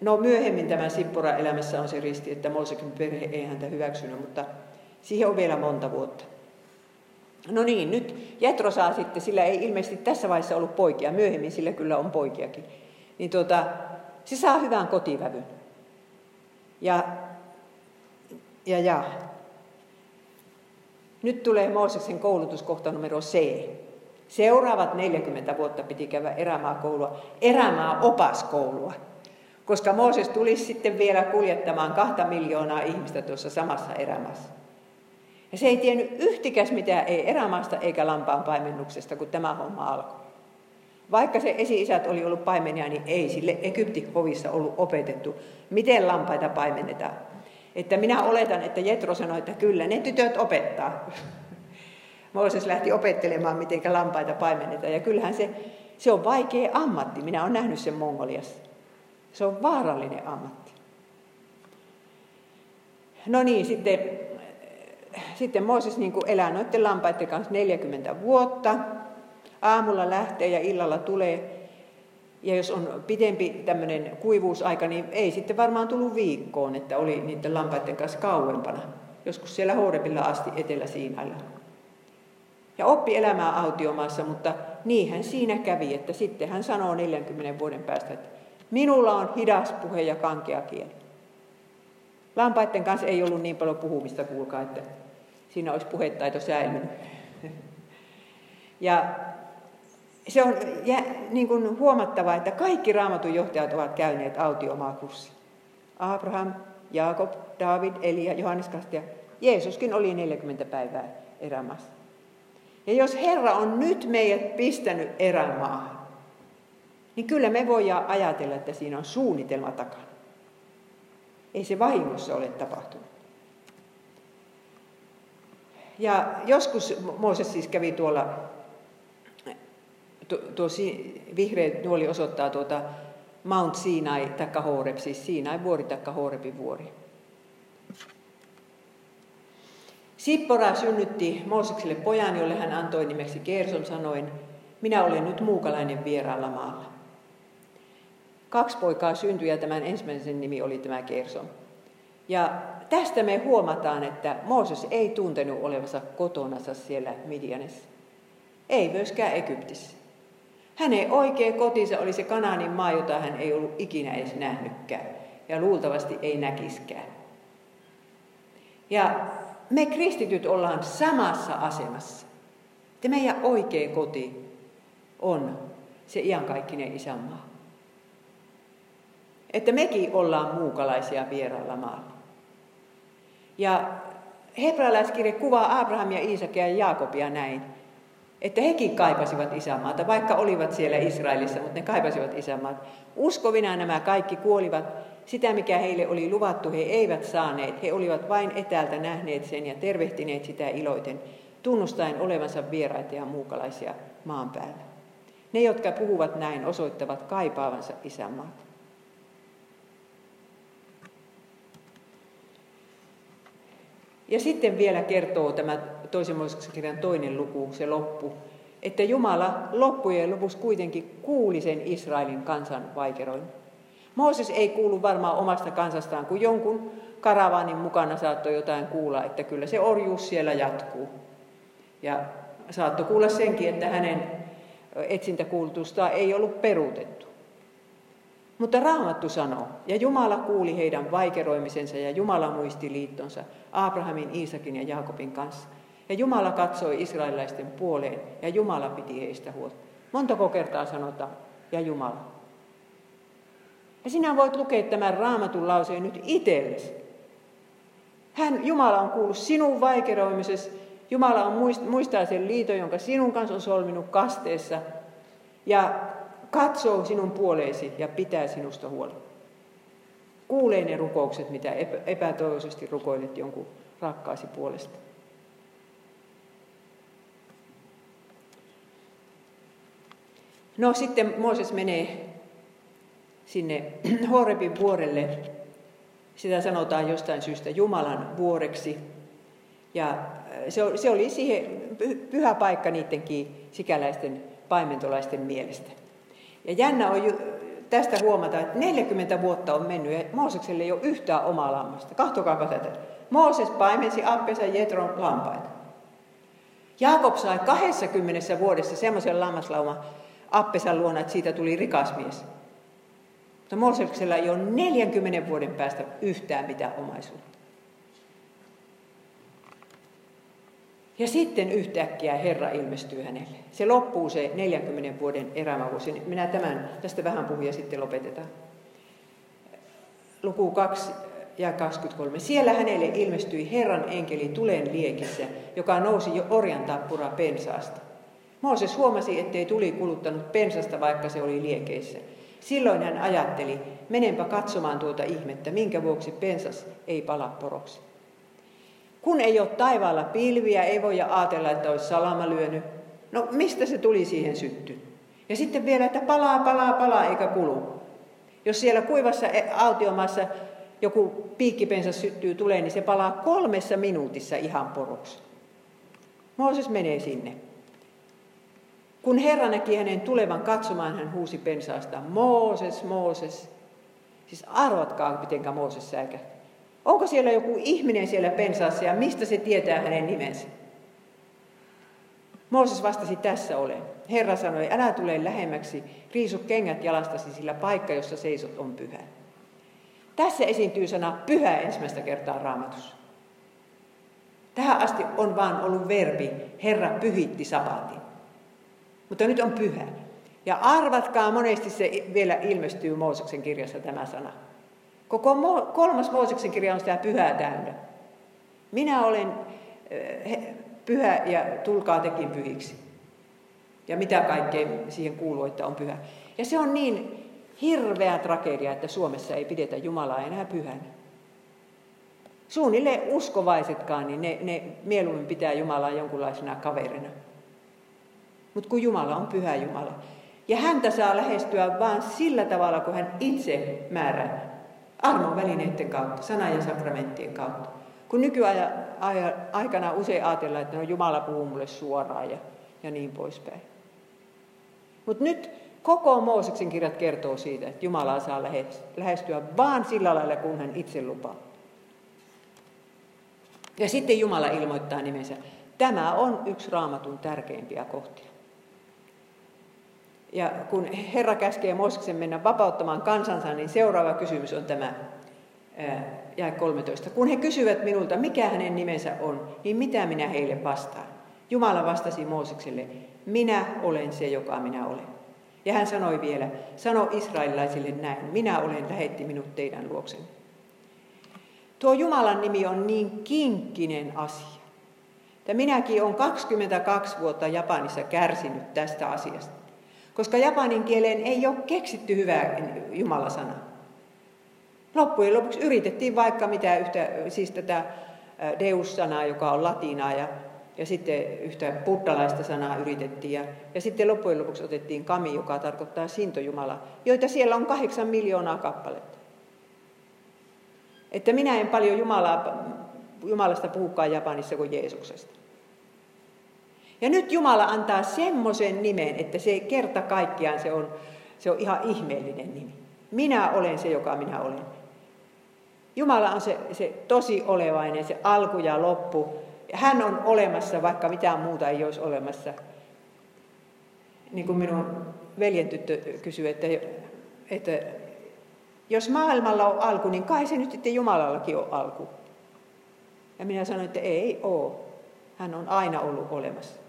No myöhemmin tämä Sippora elämässä on se risti, että Mooseksen perhe ei häntä hyväksynyt, mutta siihen on vielä monta vuotta. No niin, nyt Jetro saa sitten, sillä ei ilmeisesti tässä vaiheessa ollut poikia, myöhemmin sillä kyllä on poikiakin. Niin tuota, se saa hyvän kotivävyn. Ja, ja, ja. Nyt tulee Mooseksen koulutuskohta numero C. Seuraavat 40 vuotta piti käydä erämaakoulua, erämaa opaskoulua, koska Mooses tulisi sitten vielä kuljettamaan kahta miljoonaa ihmistä tuossa samassa erämaassa. Ja se ei tiennyt yhtikäs mitään, ei erämaasta eikä lampaan paimennuksesta, kun tämä homma alkoi. Vaikka se esi-isät oli ollut paimenia, niin ei sille Egyptin hovissa ollut opetettu, miten lampaita paimennetaan. Että minä oletan, että Jetro sanoi, että kyllä ne tytöt opettaa. Mooses lähti opettelemaan, miten lampaita paimennetaan. Ja kyllähän se, se on vaikea ammatti. Minä olen nähnyt sen Mongoliassa. Se on vaarallinen ammatti. No niin, sitten, sitten Mooses niin elää noiden lampaiden kanssa 40 vuotta. Aamulla lähtee ja illalla tulee. Ja jos on pidempi tämmöinen kuivuusaika, niin ei sitten varmaan tullut viikkoon, että oli niiden lampaiden kanssa kauempana. Joskus siellä Horebilla asti Etelä-Siinailla. Ja oppi elämää autiomaassa, mutta niinhän siinä kävi, että sitten hän sanoo 40 vuoden päästä, että minulla on hidas puhe ja kankea kieli. Lampaiden kanssa ei ollut niin paljon puhumista, kuulkaa, että siinä olisi puhetaito säilynyt. Ja se on jä, niin kuin huomattava, että kaikki raamatun johtajat ovat käyneet autiomaa kurssia. Abraham, Jaakob, David, Elia, Johannes Kastia. Jeesuskin oli 40 päivää erämaassa. Ja jos Herra on nyt meidät pistänyt erämaahan, niin kyllä me voidaan ajatella, että siinä on suunnitelma takana. Ei se vahingossa ole tapahtunut. Ja joskus Mooses siis kävi tuolla tuo vihreä nuoli osoittaa tuota Mount Sinai takka Horeb, siis Sinai vuori takka Horebin vuori. Sippora synnytti Moosekselle pojan, jolle hän antoi nimeksi Gerson sanoin, minä olen nyt muukalainen vieraalla maalla. Kaksi poikaa syntyi ja tämän ensimmäisen nimi oli tämä Gerson. Ja tästä me huomataan, että Mooses ei tuntenut olevansa kotonansa siellä Midianessa. Ei myöskään Egyptissä. Hänen oikea kotinsa oli se Kanaanin maa, jota hän ei ollut ikinä edes nähnytkään ja luultavasti ei näkiskään. Ja me kristityt ollaan samassa asemassa. Että meidän oikea koti on se iankaikkinen isänmaa. Että mekin ollaan muukalaisia vieraalla maalla. Ja hebrealaiskirja kuvaa Abrahamia, Iisakia ja Jaakobia näin että hekin kaipasivat isänmaata, vaikka olivat siellä Israelissa, mutta ne kaipasivat isänmaata. Uskovina nämä kaikki kuolivat sitä mikä heille oli luvattu, he eivät saaneet. He olivat vain etäältä nähneet sen ja tervehtineet sitä iloiten, tunnustaen olevansa vieraita ja muukalaisia maan päällä. Ne, jotka puhuvat näin, osoittavat kaipaavansa isänmaata. Ja sitten vielä kertoo tämä toisen kirjan toinen luku, se loppu, että Jumala loppujen lopuksi kuitenkin kuuli sen Israelin kansan vaikeroin. Mooses ei kuulu varmaan omasta kansastaan, kun jonkun karavaanin mukana saattoi jotain kuulla, että kyllä se orjuus siellä jatkuu. Ja saattoi kuulla senkin, että hänen etsintäkuulutustaan ei ollut peruutettu. Mutta Raamattu sanoo, ja Jumala kuuli heidän vaikeroimisensa ja Jumala muisti liittonsa Abrahamin, Iisakin ja Jaakobin kanssa. Ja Jumala katsoi israelilaisten puoleen ja Jumala piti heistä huolta. Montako kertaa sanotaan, ja Jumala. Ja sinä voit lukea tämän raamatun lauseen nyt itsellesi. Hän, Jumala on kuullut sinun vaikeroimisesi. Jumala on muistaa sen liiton, jonka sinun kanssa on solminut kasteessa. Ja katsoo sinun puoleesi ja pitää sinusta huolta. Kuulee ne rukoukset, mitä epätoivoisesti rukoilet jonkun rakkaasi puolesta. No sitten Mooses menee sinne Horebin vuorelle. Sitä sanotaan jostain syystä Jumalan vuoreksi. Ja äh, se oli siihen pyhä paikka niidenkin sikäläisten paimentolaisten mielestä. Ja jännä on tästä huomata, että 40 vuotta on mennyt ja Moosekselle ei ole yhtään omaa lammasta. Kahtokaapa tätä. Mooses paimensi appensa Jetron lampaita. Jaakob sai 20 vuodessa semmoisen lammaslauman appesan luona, että siitä tuli rikas mies. Mutta Mooseksella ei ole 40 vuoden päästä yhtään mitään omaisuutta. Ja sitten yhtäkkiä Herra ilmestyy hänelle. Se loppuu se 40 vuoden erämavuosi. Minä tämän, tästä vähän puhun ja sitten lopetetaan. Luku 2 ja 23. Siellä hänelle ilmestyi Herran enkeli tulen liekissä, joka nousi jo orjan tappura pensaasta. Mooses huomasi, ettei tuli kuluttanut pensasta, vaikka se oli liekeissä. Silloin hän ajatteli, menenpä katsomaan tuota ihmettä, minkä vuoksi pensas ei pala poroksi. Kun ei ole taivaalla pilviä, ei voi ajatella, että olisi salama lyönyt. No mistä se tuli siihen syttyyn? Ja sitten vielä, että palaa, palaa, palaa eikä kulu. Jos siellä kuivassa e- autiomaassa joku piikkipensas syttyy tulee, niin se palaa kolmessa minuutissa ihan poroksi. Mooses menee sinne. Kun Herra näki hänen tulevan katsomaan, hän huusi pensaasta, Mooses, Mooses. Siis arvatkaa, miten Mooses säikähti. Onko siellä joku ihminen siellä pensaassa ja mistä se tietää hänen nimensä? Mooses vastasi, tässä olen. Herra sanoi, älä tule lähemmäksi, riisu kengät jalastasi, sillä paikka, jossa seisot, on pyhä. Tässä esiintyy sana pyhä ensimmäistä kertaa raamatussa. Tähän asti on vaan ollut verbi, Herra pyhitti sapatin. Mutta nyt on pyhä. Ja arvatkaa, monesti se vielä ilmestyy Mooseksen kirjassa tämä sana. Koko kolmas Mooseksen kirja on sitä pyhää täynnä. Minä olen eh, pyhä ja tulkaa tekin pyhiksi. Ja mitä kaikkea siihen kuuluu, että on pyhä. Ja se on niin hirveä tragedia, että Suomessa ei pidetä Jumalaa enää pyhänä. Suunnilleen uskovaisetkaan, niin ne, ne mieluummin pitää Jumalaa jonkunlaisena kaverina. Mutta kun Jumala on pyhä Jumala. Ja häntä saa lähestyä vain sillä tavalla, kun hän itse määrää. Armon välineiden kautta, sanan ja sakramenttien kautta. Kun nykyaikana usein ajatellaan, että no Jumala puhuu mulle suoraan ja, ja niin poispäin. Mutta nyt koko Mooseksen kirjat kertoo siitä, että Jumalaa saa lähestyä vaan sillä lailla, kun hän itse lupaa. Ja sitten Jumala ilmoittaa nimensä. Tämä on yksi raamatun tärkeimpiä kohtia. Ja kun Herra käskee Mooseksen mennä vapauttamaan kansansa, niin seuraava kysymys on tämä jää 13. Kun he kysyvät minulta, mikä hänen nimensä on, niin mitä minä heille vastaan? Jumala vastasi Moosekselle, minä olen se, joka minä olen. Ja hän sanoi vielä, sano israelilaisille näin, minä olen lähetti minut teidän luoksenne. Tuo Jumalan nimi on niin kinkkinen asia. että minäkin olen 22 vuotta Japanissa kärsinyt tästä asiasta koska japanin kieleen ei ole keksitty hyvää Jumalasana. Loppujen lopuksi yritettiin vaikka mitä yhtä, siis tätä deus-sanaa, joka on latinaa, ja, ja sitten yhtä buddalaista sanaa yritettiin. Ja, ja sitten loppujen lopuksi otettiin kami, joka tarkoittaa sintojumala, joita siellä on kahdeksan miljoonaa kappaletta. Että minä en paljon Jumalaa, Jumalasta puhukaan Japanissa kuin Jeesuksesta. Ja nyt Jumala antaa semmoisen nimen, että se kerta kaikkiaan se on, se on ihan ihmeellinen nimi. Minä olen se, joka minä olen. Jumala on se, se tosi olevainen, se alku ja loppu. Hän on olemassa, vaikka mitään muuta ei olisi olemassa. Niin kuin minun veljen tyttö kysyi, että, että jos maailmalla on alku, niin kai se nyt sitten Jumalallakin on alku. Ja minä sanoin, että ei ole. Hän on aina ollut olemassa.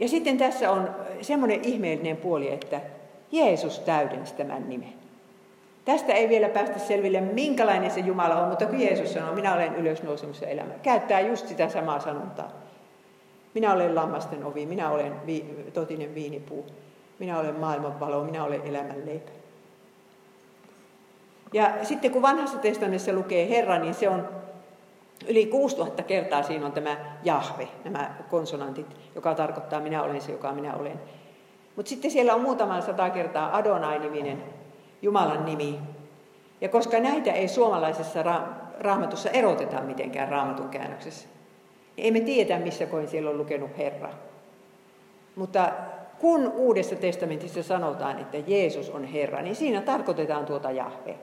Ja sitten tässä on semmoinen ihmeellinen puoli, että Jeesus täydensi tämän nimen. Tästä ei vielä päästä selville, minkälainen se Jumala on, mutta kun Jeesus sanoo, minä olen ylösnousemassa elämä, käyttää just sitä samaa sanontaa. Minä olen lammasten ovi, minä olen vi- totinen viinipuu, minä olen maailman valo, minä olen elämän leipä. Ja sitten kun vanhassa testamentissa lukee Herra, niin se on yli 6000 kertaa siinä on tämä Jahve, nämä konsonantit, joka tarkoittaa minä olen se, joka minä olen. Mutta sitten siellä on muutaman sata kertaa Adonai-niminen Jumalan nimi. Ja koska näitä ei suomalaisessa ra- raamatussa eroteta mitenkään raamatun käännöksessä, niin emme tiedä, missä koin siellä on lukenut Herra. Mutta kun Uudessa testamentissa sanotaan, että Jeesus on Herra, niin siinä tarkoitetaan tuota Jahve.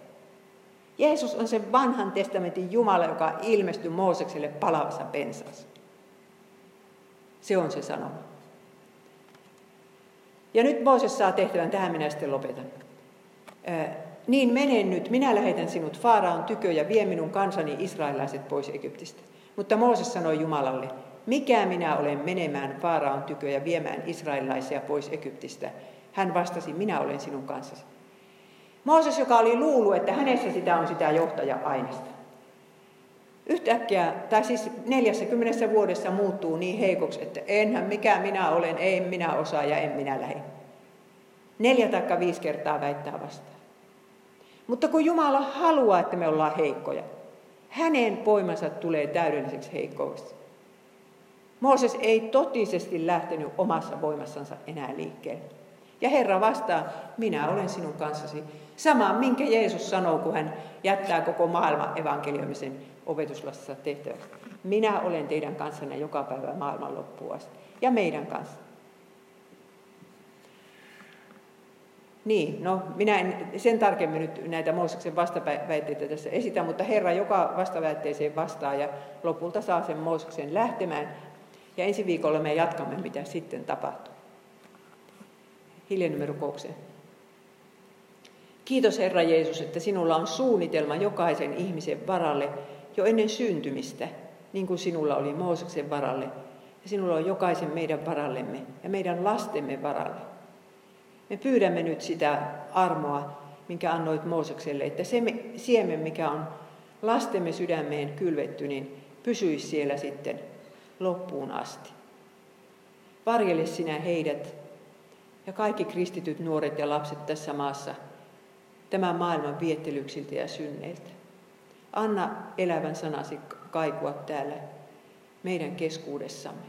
Jeesus on se vanhan testamentin Jumala, joka ilmestyi Moosekselle palavassa pensassa. Se on se sanoma. Ja nyt Mooses saa tehtävän, tähän minä sitten lopetan. niin menen nyt, minä lähetän sinut Faaraon tykö ja vie minun kansani israelaiset pois Egyptistä. Mutta Mooses sanoi Jumalalle, mikä minä olen menemään Faaraon tykö ja viemään israelaisia pois Egyptistä? Hän vastasi, minä olen sinun kanssasi. Mooses, joka oli luullut, että hänessä sitä on sitä johtaja-aineesta. Yhtäkkiä, tai siis 40 vuodessa muuttuu niin heikoksi, että enhän mikä minä olen, ei minä osaa ja en minä lähde. Neljä tai viisi kertaa väittää vastaan. Mutta kun Jumala haluaa, että me ollaan heikkoja, hänen poimansa tulee täydelliseksi heikkoudeksi. Mooses ei totisesti lähtenyt omassa voimassansa enää liikkeelle. Ja Herra vastaa, minä olen sinun kanssasi. Sama, minkä Jeesus sanoo, kun hän jättää koko maailman evankeliumisen opetuslastassa tehtäväksi. Minä olen teidän kanssanne joka päivä maailman loppuun asti. Ja meidän kanssa. Niin, no minä en sen tarkemmin nyt näitä Mooseksen vastaväitteitä tässä esitä, mutta Herra joka vastaväitteeseen vastaa ja lopulta saa sen Mooseksen lähtemään. Ja ensi viikolla me jatkamme, mitä sitten tapahtuu. Hiljennymme rukoukseen. Kiitos Herra Jeesus, että sinulla on suunnitelma jokaisen ihmisen varalle jo ennen syntymistä, niin kuin sinulla oli Mooseksen varalle. Ja sinulla on jokaisen meidän varallemme ja meidän lastemme varalle. Me pyydämme nyt sitä armoa, minkä annoit Moosekselle, että se siemen, mikä on lastemme sydämeen kylvetty, niin pysyisi siellä sitten loppuun asti. Varjele sinä heidät ja kaikki kristityt nuoret ja lapset tässä maassa tämän maailman viettelyksiltä ja synneiltä. Anna elävän sanasi kaikua täällä meidän keskuudessamme.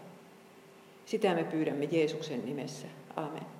Sitä me pyydämme Jeesuksen nimessä. Amen.